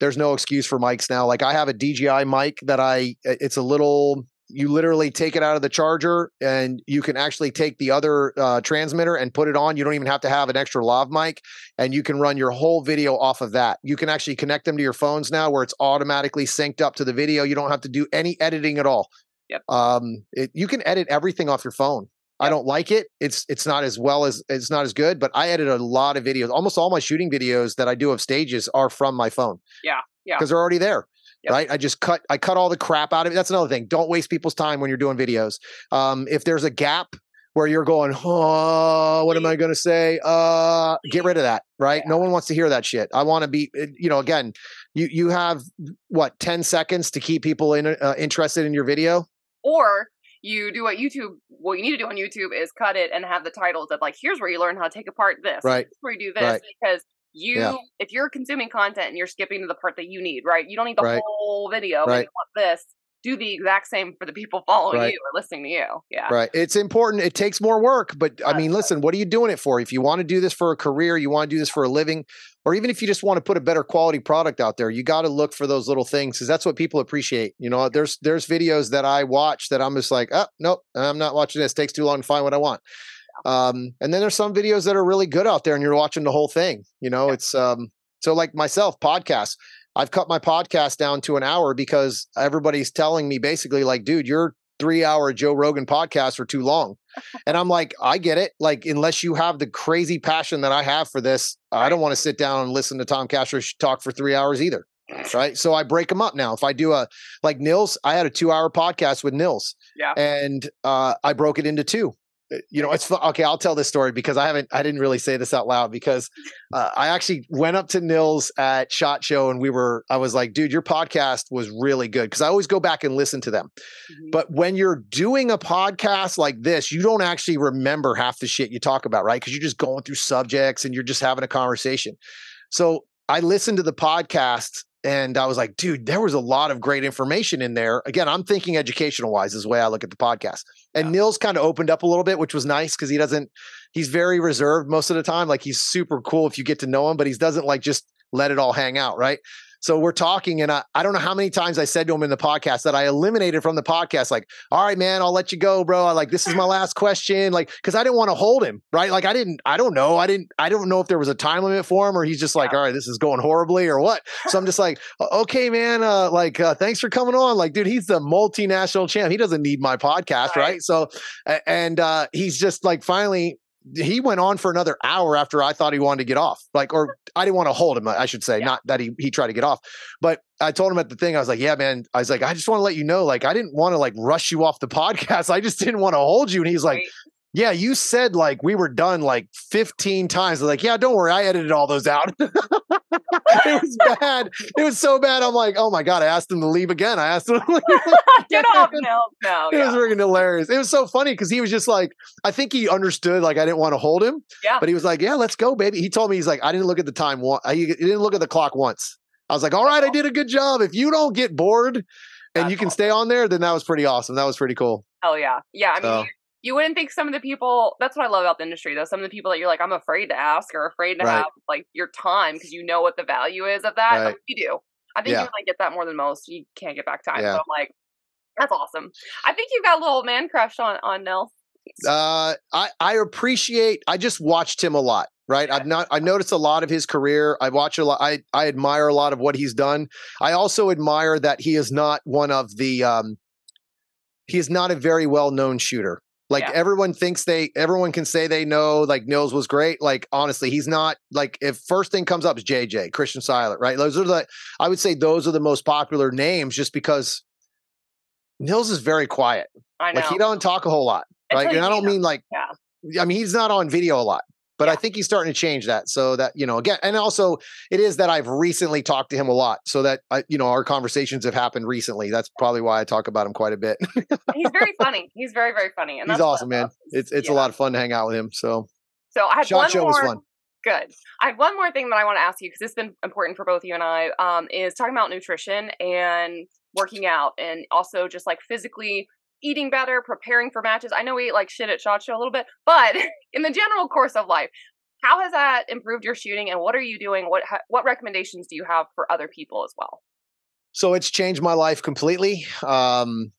there's no excuse for mics now. Like I have a DJI mic that I, it's a little, you literally take it out of the charger and you can actually take the other uh, transmitter and put it on. You don't even have to have an extra lav mic and you can run your whole video off of that. You can actually connect them to your phones now where it's automatically synced up to the video. You don't have to do any editing at all. Yep. Um, it, you can edit everything off your phone. I don't like it. It's it's not as well as it's not as good, but I edit a lot of videos. Almost all my shooting videos that I do of stages are from my phone. Yeah. Yeah. Because they're already there. Yep. Right. I just cut I cut all the crap out of it. That's another thing. Don't waste people's time when you're doing videos. Um, if there's a gap where you're going, oh, what am I going to say? Uh, get rid of that, right? Yeah. No one wants to hear that shit. I want to be, eh, you know, again, you you have what ten seconds to keep people in, uh, interested in your video, or you do what YouTube, what you need to do on YouTube is cut it and have the titles of like, here's where you learn how to take apart this. Right. where you do this right. because you, yeah. if you're consuming content and you're skipping to the part that you need, right? You don't need the right. whole video. Right. You want this. do the exact same for the people following right. you or listening to you. Yeah. Right. It's important. It takes more work, but I mean, listen, what are you doing it for? If you want to do this for a career, you want to do this for a living, or even if you just want to put a better quality product out there, you got to look for those little things because that's what people appreciate. You know, there's there's videos that I watch that I'm just like, oh nope, I'm not watching this. It takes too long to find what I want. Um, and then there's some videos that are really good out there, and you're watching the whole thing. You know, yeah. it's um, so like myself, podcasts. I've cut my podcast down to an hour because everybody's telling me basically like, dude, your three hour Joe Rogan podcast for too long. and I'm like, I get it. Like, unless you have the crazy passion that I have for this, I don't want to sit down and listen to Tom Castro talk for three hours either. Right. So I break them up now. If I do a like Nils, I had a two hour podcast with Nils. Yeah. And uh, I broke it into two. Uh, you know, it's okay. I'll tell this story because I haven't, I didn't really say this out loud because uh, I actually went up to Nils at Shot Show and we were, I was like, dude, your podcast was really good because I always go back and listen to them. Mm-hmm. But when you're doing a podcast like this, you don't actually remember half the shit you talk about, right? Because you're just going through subjects and you're just having a conversation. So I listened to the podcast and I was like, dude, there was a lot of great information in there. Again, I'm thinking educational wise is the way I look at the podcast. And yeah. Nils kind of opened up a little bit, which was nice because he doesn't, he's very reserved most of the time. Like he's super cool if you get to know him, but he doesn't like just let it all hang out, right? So we're talking, and I, I don't know how many times I said to him in the podcast that I eliminated from the podcast, like, all right, man, I'll let you go, bro. I like this is my last question. Like, because I didn't want to hold him, right? Like I didn't, I don't know. I didn't, I don't know if there was a time limit for him or he's just like, all right, this is going horribly or what. So I'm just like, okay, man, uh, like, uh, thanks for coming on. Like, dude, he's the multinational champ. He doesn't need my podcast, right? right? So, and uh, he's just like finally he went on for another hour after I thought he wanted to get off. Like, or I didn't want to hold him, I should say, yeah. not that he he tried to get off. But I told him at the thing, I was like, yeah, man. I was like, I just want to let you know, like, I didn't want to like rush you off the podcast. I just didn't want to hold you. And he's like, right yeah, you said like we were done like 15 times. like, yeah, don't worry, I edited all those out. it was bad. It was so bad. I'm like, oh my God, I asked him to leave again. I asked him to Get off. No, no. It yeah. was freaking hilarious. It was so funny because he was just like, I think he understood like I didn't want to hold him. Yeah. But he was like, yeah, let's go, baby. He told me, he's like, I didn't look at the time. One, he didn't look at the clock once. I was like, all right, I oh. did a good job. If you don't get bored and That's you can awesome. stay on there, then that was pretty awesome. That was pretty cool. Hell yeah. Yeah. I mean, so you wouldn't think some of the people that's what i love about the industry though some of the people that you're like i'm afraid to ask or afraid to right. have like your time because you know what the value is of that. Right. you do. I think yeah. you might get that more than most. You can't get back time yeah. so i'm like that's awesome. I think you've got a little man crush on on nell uh i i appreciate i just watched him a lot right? I've not i noticed a lot of his career. I watch a lot i i admire a lot of what he's done. I also admire that he is not one of the um he is not a very well known shooter like yeah. everyone thinks they, everyone can say they know. Like Nils was great. Like honestly, he's not. Like if first thing comes up is JJ Christian Sailer, right? Those are the. I would say those are the most popular names, just because Nils is very quiet. I know. Like he don't talk a whole lot, right? And I don't mean like. Yeah. I mean, he's not on video a lot. But yeah. I think he's starting to change that. So that, you know, again, and also it is that I've recently talked to him a lot. So that, I, you know, our conversations have happened recently. That's probably why I talk about him quite a bit. he's very funny. He's very, very funny. And he's awesome, man. It's, it's yeah. a lot of fun to hang out with him. So, so I had Shot one show more, was fun. Good. I have one more thing that I want to ask you because it's been important for both you and I um, is talking about nutrition and working out and also just like physically eating better, preparing for matches. I know we eat like shit at SHOT Show a little bit, but in the general course of life, how has that improved your shooting and what are you doing? What what recommendations do you have for other people as well? So it's changed my life completely. Um,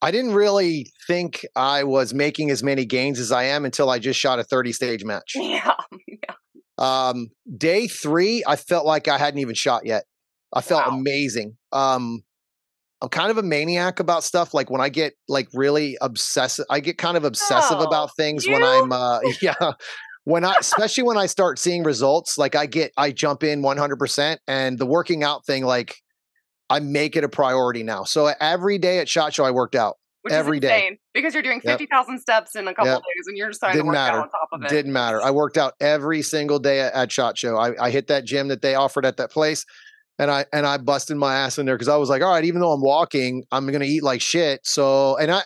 I didn't really think I was making as many gains as I am until I just shot a 30 stage match. Yeah. yeah. Um, day three, I felt like I hadn't even shot yet. I felt wow. amazing. Um, I'm kind of a maniac about stuff. Like when I get like really obsessive, I get kind of obsessive oh, about things you? when I'm, uh, yeah, when I, especially when I start seeing results, like I get, I jump in 100%. And the working out thing, like I make it a priority now. So every day at Shot Show, I worked out. Which every day because you're doing 50,000 yep. steps in a couple yep. days and you're just trying Didn't to work matter. out on top of it. Didn't matter. I worked out every single day at, at Shot Show. I, I hit that gym that they offered at that place and I and I busted my ass in there because I was like, all right, even though I'm walking, I'm gonna eat like shit. So and I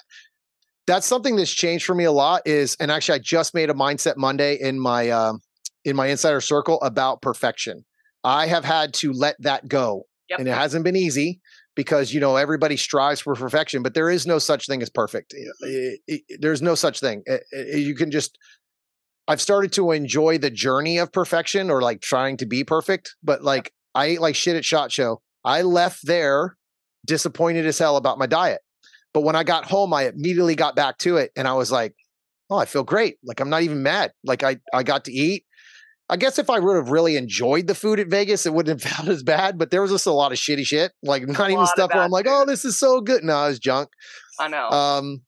that's something that's changed for me a lot is and actually i just made a mindset monday in my um, in my insider circle about perfection i have had to let that go Yep. And it hasn't been easy because, you know, everybody strives for perfection, but there is no such thing as perfect. It, it, there's no such thing. It, you can just, I've started to enjoy the journey of perfection or like trying to be perfect, but like I ate like shit at SHOT Show. I left there disappointed as hell about my diet. But when I got home, I immediately got back to it and I was like, oh, I feel great. Like I'm not even mad. Like I, I got to eat. I guess if I would have really enjoyed the food at Vegas, it wouldn't have felt as bad. But there was just a lot of shitty shit. Like not even stuff where I'm like, oh, this is so good. No, it's junk. I know. Um,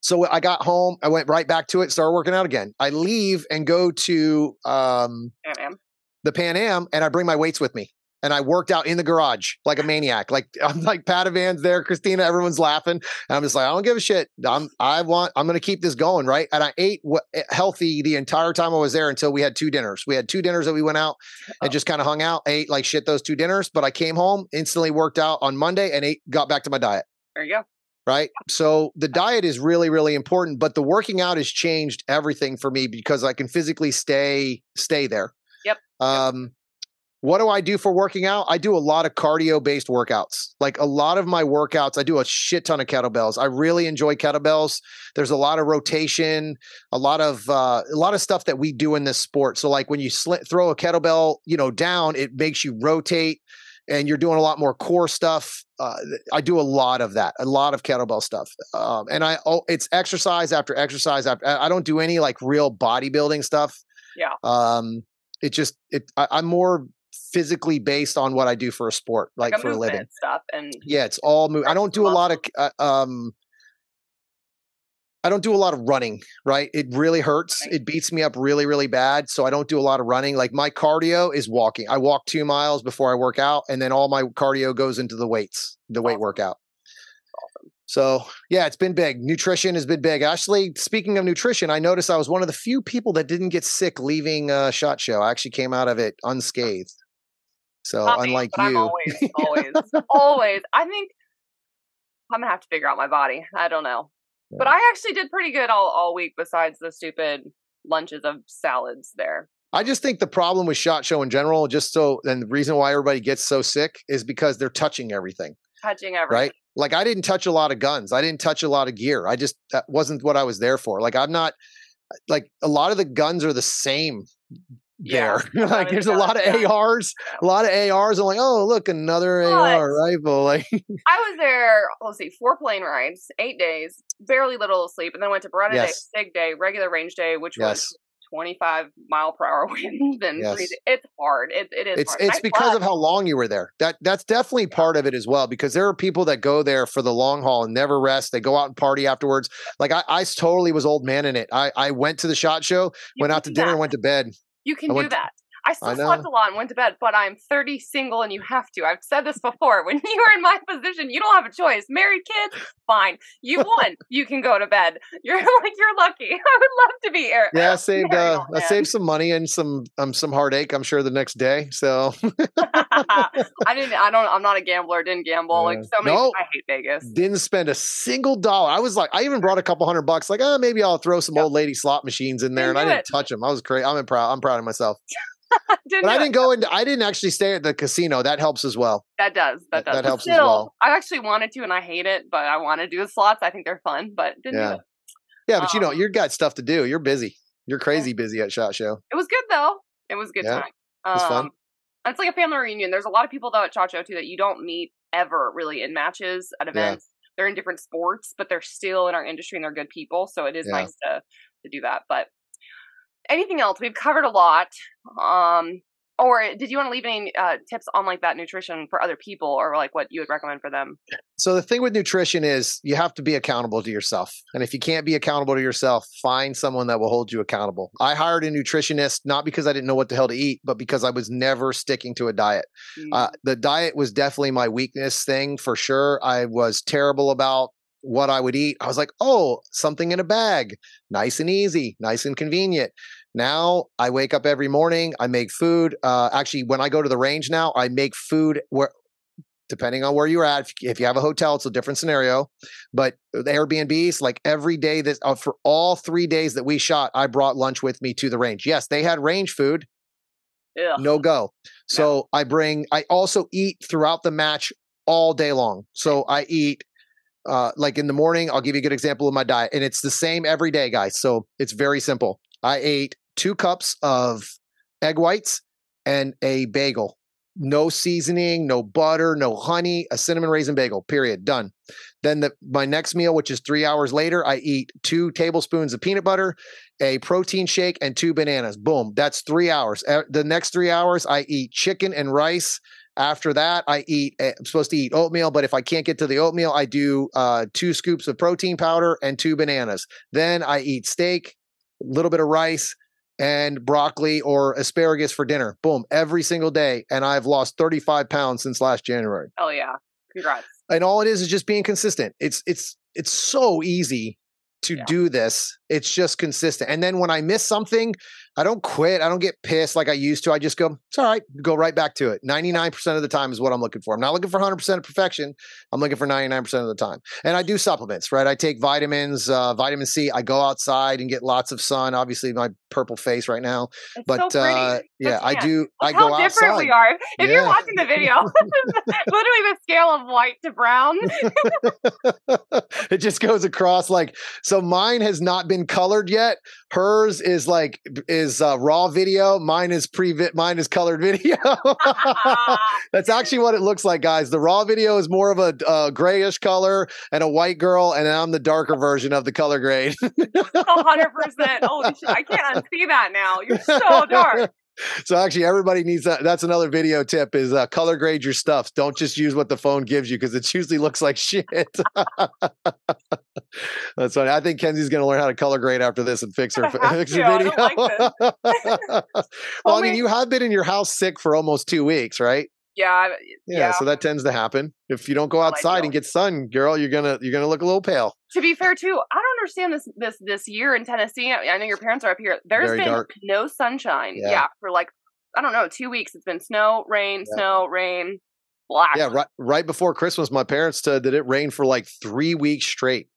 so I got home. I went right back to it. Started working out again. I leave and go to um, Pan Am. the Pan Am, and I bring my weights with me and I worked out in the garage like a maniac. Like I'm like Padavan's there, Christina, everyone's laughing. And I'm just like, I don't give a shit. I'm I want I'm gonna keep this going, right? And I ate w- eh, healthy the entire time I was there until we had two dinners. We had two dinners that we went out and oh. just kind of hung out, ate like shit those two dinners. But I came home, instantly worked out on Monday and ate, got back to my diet. There you go. Right. So the diet is really, really important, but the working out has changed everything for me because I can physically stay stay there. Yep. Um, yep what do I do for working out? I do a lot of cardio based workouts. Like a lot of my workouts, I do a shit ton of kettlebells. I really enjoy kettlebells. There's a lot of rotation, a lot of uh, a lot of stuff that we do in this sport. So like when you sl- throw a kettlebell, you know, down, it makes you rotate and you're doing a lot more core stuff. Uh, I do a lot of that, a lot of kettlebell stuff, um, and I oh, it's exercise after exercise. After, I don't do any like real bodybuilding stuff. Yeah. Um, it just it. I, I'm more physically based on what I do for a sport, like, like a for a living stuff. And yeah, it's all move. I don't do a lot of uh, um. I don't do a lot of running, right? It really hurts. It beats me up really, really bad. So I don't do a lot of running. Like my cardio is walking. I walk two miles before I work out, and then all my cardio goes into the weights, the weight workout. Awesome. So yeah, it's been big. Nutrition has been big. Actually, speaking of nutrition, I noticed I was one of the few people that didn't get sick leaving uh, Shot Show. I actually came out of it unscathed. So Not unlike me, you, always, always, always. I think I'm gonna have to figure out my body. I don't know, yeah. but I actually did pretty good all all week. Besides the stupid lunches of salads there. I just think the problem with Shot Show in general, just so, and the reason why everybody gets so sick is because they're touching everything. Touching everything. Right? Like I didn't touch a lot of guns. I didn't touch a lot of gear. I just that wasn't what I was there for. Like I'm not like a lot of the guns are the same there. Yeah, like there's a lot of yeah. ARs, a lot of ARs. I'm like, oh look, another but AR rifle. Like I was there, let's see, four plane rides, eight days, barely little sleep, and then went to Beretta yes. Day, SIG Day, regular range day, which yes. was 25 mile per hour winds and yes. it's hard. It, it is. It's hard. it's because of how long you were there. That that's definitely part of it as well. Because there are people that go there for the long haul and never rest. They go out and party afterwards. Like I, I totally was old man in it. I I went to the shot show, you went out to dinner, went to bed. You can do that. I still I slept a lot and went to bed, but I'm 30, single, and you have to. I've said this before. When you are in my position, you don't have a choice. Married kids, fine. You won. you can go to bed. You're like you're lucky. I would love to be here. Yeah, I saved uh, I saved some money and some um some heartache. I'm sure the next day. So I didn't. I don't. I'm not a gambler. Didn't gamble. like so many. Nope. I hate Vegas. Didn't spend a single dollar. I was like, I even brought a couple hundred bucks. Like, oh, maybe I'll throw some yep. old lady slot machines in there, didn't and I didn't it. touch them. I was crazy. I'm proud. I'm proud of myself. but I didn't go into. I didn't actually stay at the casino. That helps as well. That does. That, does. That helps still, as well. I actually wanted to, and I hate it, but I want to do the slots. I think they're fun, but didn't yeah. do it. Yeah, but um, you know, um you got stuff to do. You're busy. You're crazy busy at Shot Show. It was good though. It was good yeah. time. Um, it was fun. It's like a family reunion. There's a lot of people though at Shot Show too that you don't meet ever really in matches at events. Yeah. They're in different sports, but they're still in our industry and they're good people. So it is yeah. nice to to do that. But anything else? We've covered a lot. Um, or did you want to leave any uh, tips on like that nutrition for other people, or like what you would recommend for them? So the thing with nutrition is you have to be accountable to yourself, and if you can't be accountable to yourself, find someone that will hold you accountable. I hired a nutritionist not because I didn't know what the hell to eat, but because I was never sticking to a diet. Mm-hmm. Uh, mm. the diet was definitely my weakness thing for sure. I was terrible about what I would eat. I was like, oh, something in a bag, nice and easy, nice and convenient. Now I wake up every morning, I make food. Uh, actually, when I go to the range now, I make food where, depending on where you're at. If you have a hotel, it's a different scenario. But the Airbnbs, like every day that uh, for all three days that we shot, I brought lunch with me to the range. Yes, they had range food, Yeah. no go. So no. I bring. I also eat throughout the match all day long. So I eat. Uh, like in the morning, I'll give you a good example of my diet, and it's the same every day, guys. So it's very simple. I ate two cups of egg whites and a bagel no seasoning, no butter, no honey, a cinnamon raisin bagel, period. Done. Then the, my next meal, which is three hours later, I eat two tablespoons of peanut butter, a protein shake, and two bananas. Boom. That's three hours. The next three hours, I eat chicken and rice. After that, I eat, eh, I'm supposed to eat oatmeal, but if I can't get to the oatmeal, I do uh, two scoops of protein powder and two bananas. Then I eat steak, a little bit of rice, and broccoli or asparagus for dinner. Boom, every single day. And I've lost 35 pounds since last January. Oh yeah. Congrats. And all it is is just being consistent. It's it's it's so easy to yeah. do this. It's just consistent. And then when I miss something, I don't quit. I don't get pissed like I used to. I just go, it's all right, go right back to it. 99% of the time is what I'm looking for. I'm not looking for 100% of perfection. I'm looking for 99% of the time. And I do supplements, right? I take vitamins, uh, vitamin C. I go outside and get lots of sun. Obviously, my purple face right now. It's but so uh, yeah, I do. I go how different outside. we are. If yeah. you're watching the video, literally the scale of white to brown. it just goes across like, so mine has not been colored yet. Hers is like, is uh, raw video. Mine is pre mine is colored video. That's actually what it looks like, guys. The raw video is more of a uh, grayish color and a white girl, and I'm the darker version of the color grade. hundred percent. Holy shit! I can't unsee that now. You're so dark so actually everybody needs that that's another video tip is uh, color grade your stuff don't just use what the phone gives you because it usually looks like shit that's funny i think kenzie's going to learn how to color grade after this and fix her fix her video like well i mean you have been in your house sick for almost two weeks right yeah, yeah, yeah. So that tends to happen. If you don't go oh, outside and get sun, girl, you're gonna you're gonna look a little pale. To be fair, too, I don't understand this this this year in Tennessee. I know your parents are up here. There's Very been dark. no sunshine. Yeah. yeah. for like I don't know two weeks. It's been snow, rain, yeah. snow, rain. Black. Yeah, right. Right before Christmas, my parents said that it rained for like three weeks straight.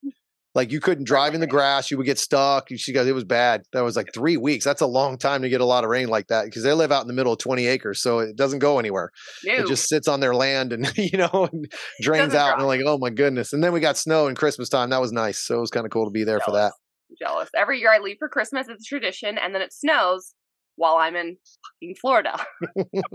Like you couldn't drive in the grass, you would get stuck. She goes, it was bad. That was like three weeks. That's a long time to get a lot of rain like that because they live out in the middle of 20 acres, so it doesn't go anywhere. It just sits on their land and you know and drains out. And they're like, oh my goodness. And then we got snow in Christmas time. That was nice. So it was kind of cool to be there Jealous. for that. Jealous. Every year I leave for Christmas. It's a tradition, and then it snows while I'm in fucking Florida.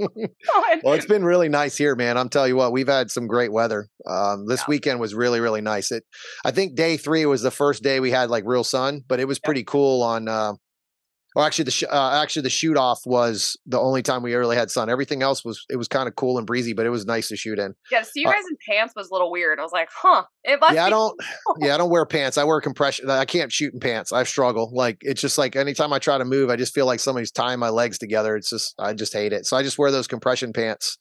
well, it's been really nice here, man. I'm telling you what, we've had some great weather. Um, this yeah. weekend was really, really nice. It, I think day three was the first day we had like real sun, but it was pretty cool on uh, well, actually, the sh- uh, actually the shoot off was the only time we really had sun. Everything else was it was kind of cool and breezy, but it was nice to shoot in. Yeah, to see you uh guys uh, in pants was a little weird. I was like, huh. It must yeah, I don't. yeah, I don't wear pants. I wear compression. I can't shoot in pants. I struggle. Like it's just like anytime I try to move, I just feel like somebody's tying my legs together. It's just I just hate it. So I just wear those compression pants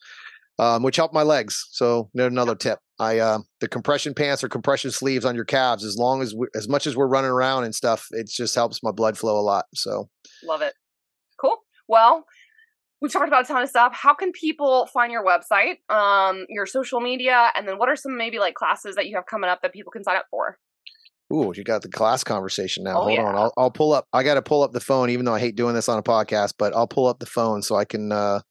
um, which help my legs. So another tip. I uh, the compression pants or compression sleeves on your calves. As long as we, as much as we're running around and stuff, it just helps my blood flow a lot. So love it. Cool. Well, we've talked about a ton of stuff. How can people find your website, um, your social media, and then what are some maybe like classes that you have coming up that people can sign up for? Ooh, you got the class conversation now. Oh, Hold yeah. on. I'll, I'll pull up. I got to pull up the phone, even though I hate doing this on a podcast, but I'll pull up the phone so I can uh,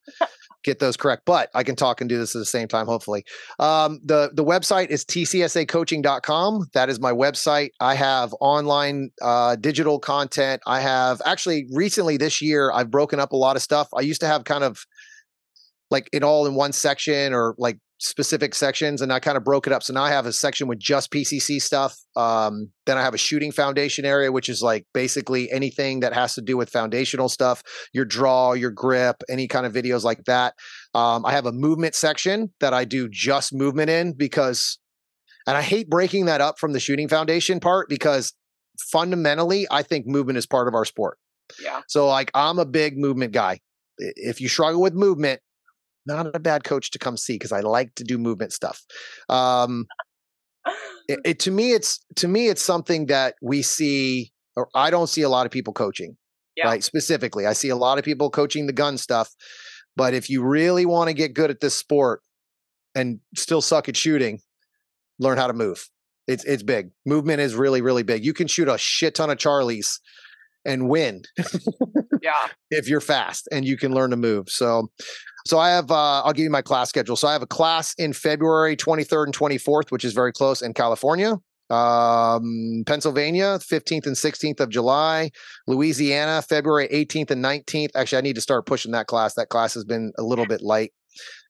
get those correct. But I can talk and do this at the same time, hopefully. Um, the the website is tcsacoaching.com. That is my website. I have online uh, digital content. I have actually recently this year I've broken up a lot of stuff. I used to have kind of like it all in one section or like specific sections and I kind of broke it up. So now I have a section with just PCC stuff. Um, then I have a shooting foundation area, which is like basically anything that has to do with foundational stuff, your draw, your grip, any kind of videos like that. Um, I have a movement section that I do just movement in because, and I hate breaking that up from the shooting foundation part because fundamentally, I think movement is part of our sport. Yeah. So like I'm a big movement guy. If you struggle with movement, not a bad coach to come see because I like to do movement stuff. Um, it, it, to me, it's to me, it's something that we see, or I don't see a lot of people coaching. Yeah. Right, specifically, I see a lot of people coaching the gun stuff. But if you really want to get good at this sport and still suck at shooting, learn how to move. It's it's big. Movement is really really big. You can shoot a shit ton of Charlies and win. yeah. If you're fast and you can learn to move. So so I have uh, I'll give you my class schedule. So I have a class in February 23rd and 24th, which is very close in California. Um, Pennsylvania, 15th and 16th of July. Louisiana, February 18th and 19th. Actually, I need to start pushing that class. That class has been a little bit light.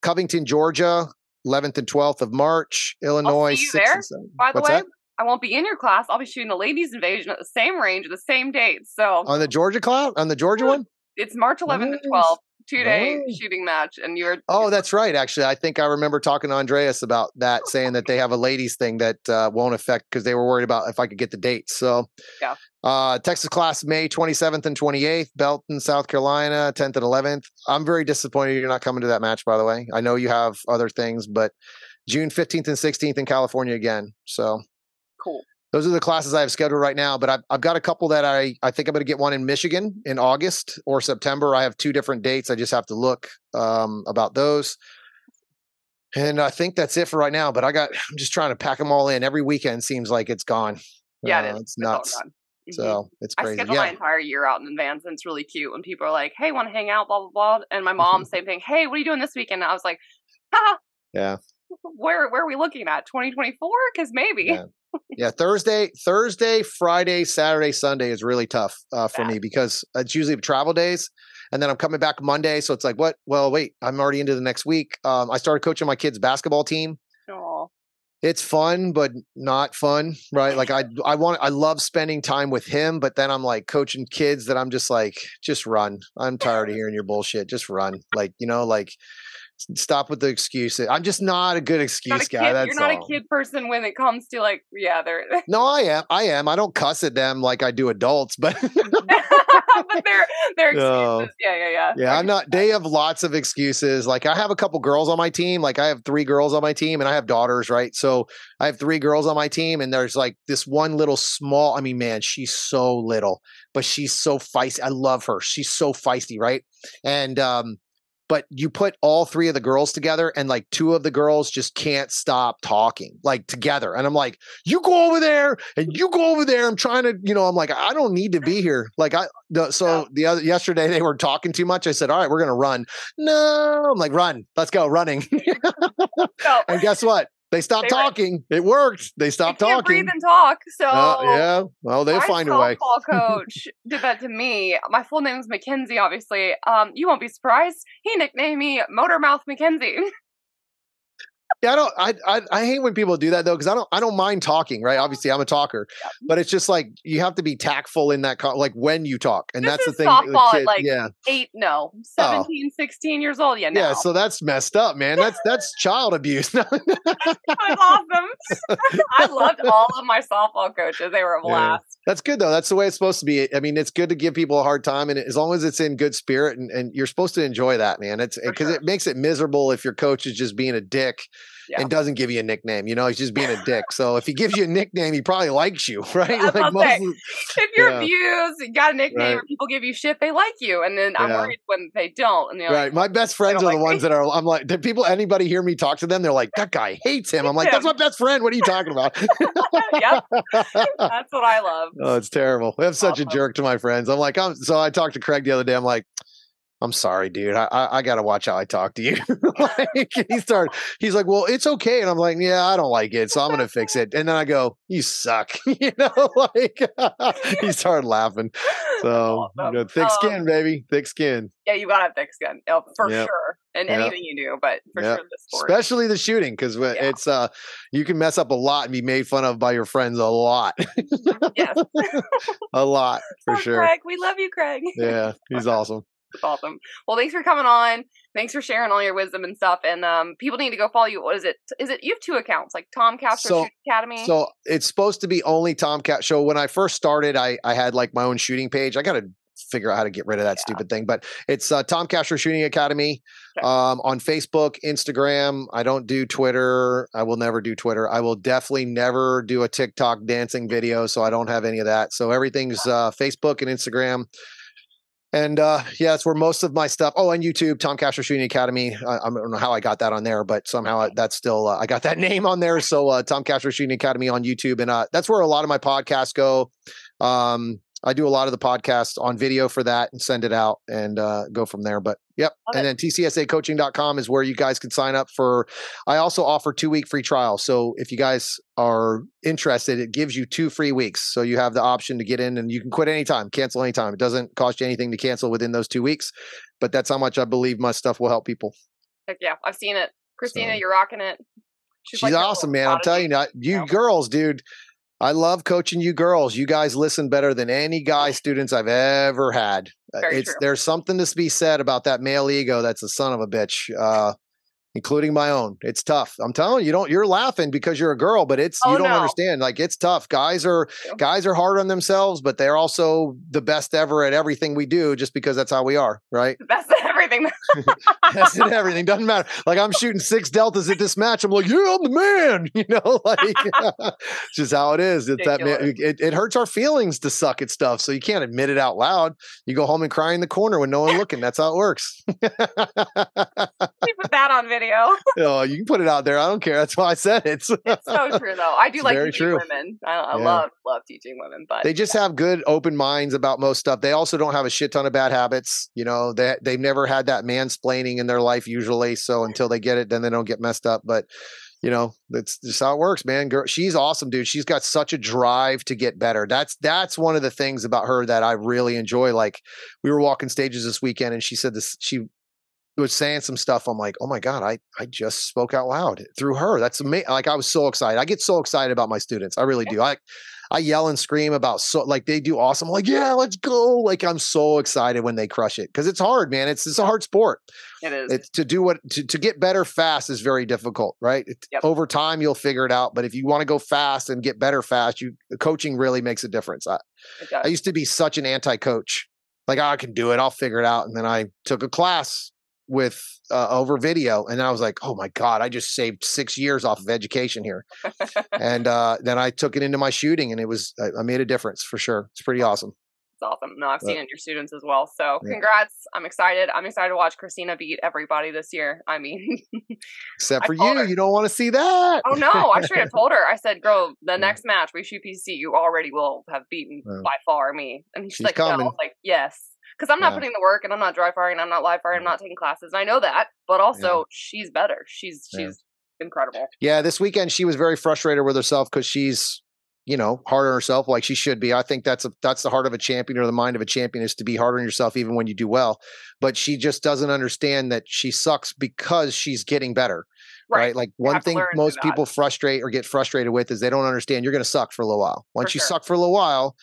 Covington, Georgia, 11th and 12th of March. Illinois, 6th there, By the What's way, that? I won't be in your class. I'll be shooting the ladies' invasion at the same range at the same date. So On the Georgia class? On the Georgia one? it's March 11th and 12th, two day Oh. shooting match, and you're Oh, that's right. Actually, I think I remember talking to Andreas about that, saying that they have a ladies thing that uh, won't affect because they were worried about if I could get the dates. So, Yeah. Uh, Texas class May 27th and 28th, Belton, South Carolina, 10th and 11th. I'm very disappointed you're not coming to that match. By the way, I know you have other things, but June 15th and 16th in California again. So cool. Those are the classes I have scheduled right now. But I've, I've got a couple that I, I think I'm going to get one in Michigan in August or September. I have two different dates. I just have to look um, about those. And I think that's it for right now. But I got, I'm just trying to pack them all in. Every weekend seems like it's gone. Yeah, Uh, it is. It's all nuts. So it's crazy. I schedule my entire year out in advance, and it's really cute when people are like, "Hey, want to hang out?" Blah blah blah. And my mom, same thing. Hey, what are you doing this weekend? And I was like, "Ha, Yeah. where where are we looking at? 2024? Because maybe." Yeah. Yeah thursday thursday friday saturday sunday is really tough uh, for Yeah. me because it's usually travel days and then i'm coming back monday so it's like what? Well wait i'm already into the next week. Um, i started coaching my kids basketball team. Aw. it's fun but not fun right? Like i i want i love spending time with him but then i'm like coaching kids that i'm just like just run. I'm tired of hearing your bullshit. Just run. Like you know like stop with the excuses i'm just not a good a excuse kid, guy that's you're not all. a kid person when it comes to like, yeah, they're, no i am i am i don't cuss at them like i do adults but but they're they're excuses. No. Yeah, yeah, yeah. Yeah, I'm not. They have lots of excuses. Like I have a couple girls on my team. Like I have three girls on my team, and I have daughters, right? So I have three girls on my team, and there's like this one little small. I mean, man, she's so little, but she's so feisty. I love her. She's so feisty, right? And um, but you put all three of the girls together, and like two of the girls just can't stop talking, like together. And I'm like, you go over there, and you go over there. I'm trying to, you know, I'm like, I don't need to be here. Like I, so the other yesterday they were talking too much. I said, all right, we're gonna run. No, I'm like, run, let's go, running. So, and guess what? They stopped They were- talking. It worked. They stopped can't talking. breathe and talk. So Uh, yeah. Well, they'll find a way. coach did that to me. My full name is Mackenzie, obviously. Um, you won't be surprised. He nicknamed me Motor Mouth Mackenzie. Yeah, I don't. I, I I hate when people do that though, because I don't. I don't mind talking. Right. Obviously, I'm a talker, but it's just like you have to be tactful in that. Co- like when you talk, and This that's the thing. the softball at, kid- like, yeah, Eight, no, 17, 16 years old. Yeah, no. yeah. So that's messed up, man. That's that's child abuse. That's awesome. I loved all of my softball coaches. They were a Yeah. blast. That's good though. That's the way it's supposed to be. I mean, it's good to give people a hard time, and as long as it's in good spirit, and, and you're supposed to enjoy that, man. It's because sure. it makes it miserable if your coach is just being a dick Yeah. and doesn't give you a nickname. You know, he's just being a dick. So if he gives you a nickname, he probably likes you, right? About of- If you're Yeah. abused, you got a nickname, Right. or people give you shit, they like you. And then I'm Yeah. worried when they don't. And they're right. like, My best friends are the me. ones that are. I'm like, did people anybody hear me talk to them? They're like, that guy hates him. I'm like, that's my best friend. What are you talking about? yep, that's what I love. Oh, it's terrible. I'm such a jerk to my friends. I'm like, I'm so I talked to Craig the other day. I'm like, I'm sorry, dude. I I, I got to watch how I talk to you. like, he started. He's like, well, it's okay, and I'm like, yeah, I don't like it, so I'm gonna fix it. And then I go, you suck. you know, like he started laughing. So you know, thick Um, skin, baby, thick skin. Yeah, you gotta have thick skin oh, for Yep. sure. And Yep. anything you do, but for Yep. sure this sport. Especially the shooting, because Yeah. it's uh, you can mess up a lot and be made fun of by your friends a lot, yes. a lot for Oh, sure. Craig, we love you, Craig. Yeah, he's awesome. Awesome. Well, thanks for coming on. Thanks for sharing all your wisdom and stuff. And um, people need to go follow you. What is it? Is it you have two accounts, like Tom Castro So- Shoot Academy? So it's supposed to be only Tom Castro. When I first started, I I had like my own shooting page. I got to figure out how to get rid of that Yeah. stupid thing, but it's uh, Tom Castro Shooting Academy Okay. um, on Facebook, Instagram. I don't do Twitter. I will never do Twitter. I will definitely never do a TikTok dancing video. So I don't have any of that. So everything's uh, Facebook and Instagram. And uh, yeah, that's where most of my stuff. Oh, and YouTube, Tom Castro Shooting Academy. I, I don't know how I got that on there, but somehow that's still uh, I got that name on there. So uh, Tom Castro Shooting Academy on YouTube, and uh, that's where a lot of my podcasts go. Um, I do a lot of the podcast on video for that and send it out and uh, go from there. But yep. Love and it. then tcsacoaching.com is where you guys can sign up for. I also offer two week free trial. So if you guys are interested, it gives you two free weeks. So you have the option to get in and you can quit anytime, cancel anytime. It doesn't cost you anything to cancel within those two weeks. But that's how much I believe my stuff will help people. Heck yeah. I've seen it. Christina, so. you're rocking it. She's, She's like awesome, man. I'm telling you, not, you girls, dude. I love coaching you girls. You guys listen better than any guy students I've ever had. Uh, Very it's true. there's something to be said about that male ego. That's a son of a bitch. Uh, including my own. It's tough. I'm telling you, you don't you're laughing because you're a girl, but it's oh, you don't no. understand. Like it's tough. Guys are guys are hard on themselves, but they're also the best ever at everything we do just because that's how we are, right? The best at everything. best at everything. Doesn't matter. Like I'm shooting six deltas at this match. I'm like, yeah, I'm the man. You know, like it's just how it is. It's that it, it hurts our feelings to suck at stuff. So you can't admit it out loud. You go home and cry in the corner when no one looking. That's how it works. we put that on video video. oh, you can put it out there. I don't care. That's why I said it. it's so true, though. I do it's like teaching true. women. I, I yeah. love love teaching women, but they just have good open minds about most stuff. They also don't have a shit ton of bad habits. You know, they they've never had that mansplaining in their life usually. So until they get it, then they don't get messed up. But you know that's just how it works man girl she's awesome dude she's got such a drive to get better that's that's one of the things about her that i really enjoy like we were walking stages this weekend and she said this she was saying some stuff. I'm like, oh my god, I I just spoke out loud through her. That's amazing. Like I was so excited. I get so excited about my students. I really do. I I yell and scream about so like they do awesome. I'm like yeah, let's go. Like I'm so excited when they crush it because it's hard, man. It's it's a hard sport. It is. It's to do what to, to get better fast is very difficult, right? Yep. Over time you'll figure it out, but if you want to go fast and get better fast, you coaching really makes a difference. I, I used to be such an anti-coach. Like I can do it, I'll figure it out, and then I took a class with uh, over video and i was like oh my god i just saved six years off of education here. And uh, then i took it into my shooting and it was I, I made a difference for sure. It's pretty awesome. it's awesome. No i've but, seen it in your students as well so yeah. congrats. I'm excited. I'm excited to watch christina beat everybody this year i mean except for you her, you don't want to see that. Oh no i should have told her. I said girl the next match we shoot pc you already will have beaten by far me. And she's, she's like coming. No. like yes because I'm not yeah. putting the work and I'm not dry firing, I'm not live firing, I'm mm-hmm. not taking classes. And I know that, but also yeah. she's better. She's she's yeah. incredible. Yeah, this weekend she was very frustrated with herself because she's you know hard on herself like she should be. I think that's a that's the heart of a champion or the mind of a champion is to be hard on yourself even when you do well. But she just doesn't understand that she sucks because she's getting better. Right. right? Like one thing most people frustrate or get frustrated with is they don't understand you're going to suck for a little while. Once for you sure. suck for a little while,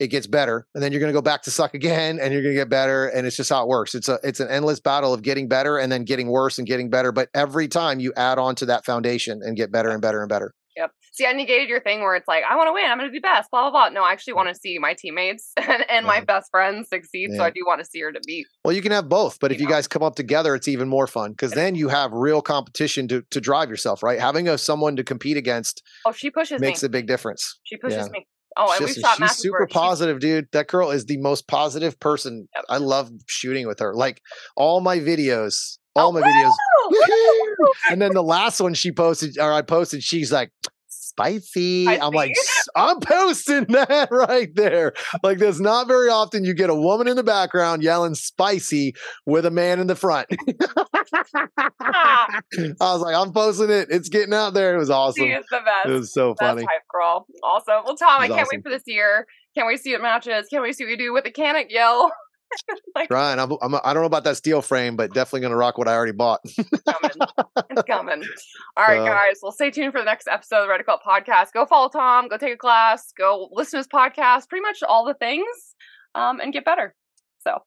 it gets better and then you're going to go back to suck again and you're going to get better and it's just how it works it's a it's an endless battle of getting better and then getting worse and getting better but every time you add on to that foundation and get better and better and better Yep. See, I negated your thing where it's like, I want to win. I'm going to be best. Blah blah blah. No, I actually want to see my teammates and, and my best friends succeed. Yeah. So I do want to see her to beat. Well, you can have both, but you if know. you guys come up together, it's even more fun because then you have real competition to to drive yourself. Right, having a someone to compete against. Oh, she pushes makes me. a big difference. She pushes yeah. me. Oh, and she's, we shot she's super positive, dude. That girl is the most positive person. Yep. I love shooting with her. Like all my videos, all oh, my videos. and then the last one she posted, or I posted, she's like, spicy. I am like, I'm posting that right there. Like, there's not very often you get a woman in the background yelling spicy with a man in the front. Ah. I was like, I'm posting it. It's getting out there. It was awesome. She is the best. It was so funny. Hype girl. Awesome. Well, Tom, I can't awesome. wait for this year. Can't wait to see what matches. Can't wait to see what you do with the Canik yell. like, Ryan, I'm, I'm, I don't know about that steel frame, but definitely going to rock what I already bought. it's coming. It's coming. All right, uh, guys. Well, stay tuned for the next episode of the Reticle podcast. Go follow Tom. Go take a class. Go listen to his podcast. Pretty much all the things, um, and get better. So.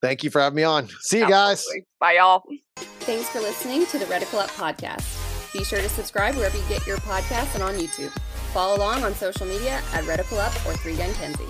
Thank you for having me on. See you guys. Bye, y'all. Thanks for listening to the Reticle Up podcast. Be sure to subscribe wherever you get your podcasts and on YouTube. Follow along on social media at Reticle Up or Three Gun Kenzie.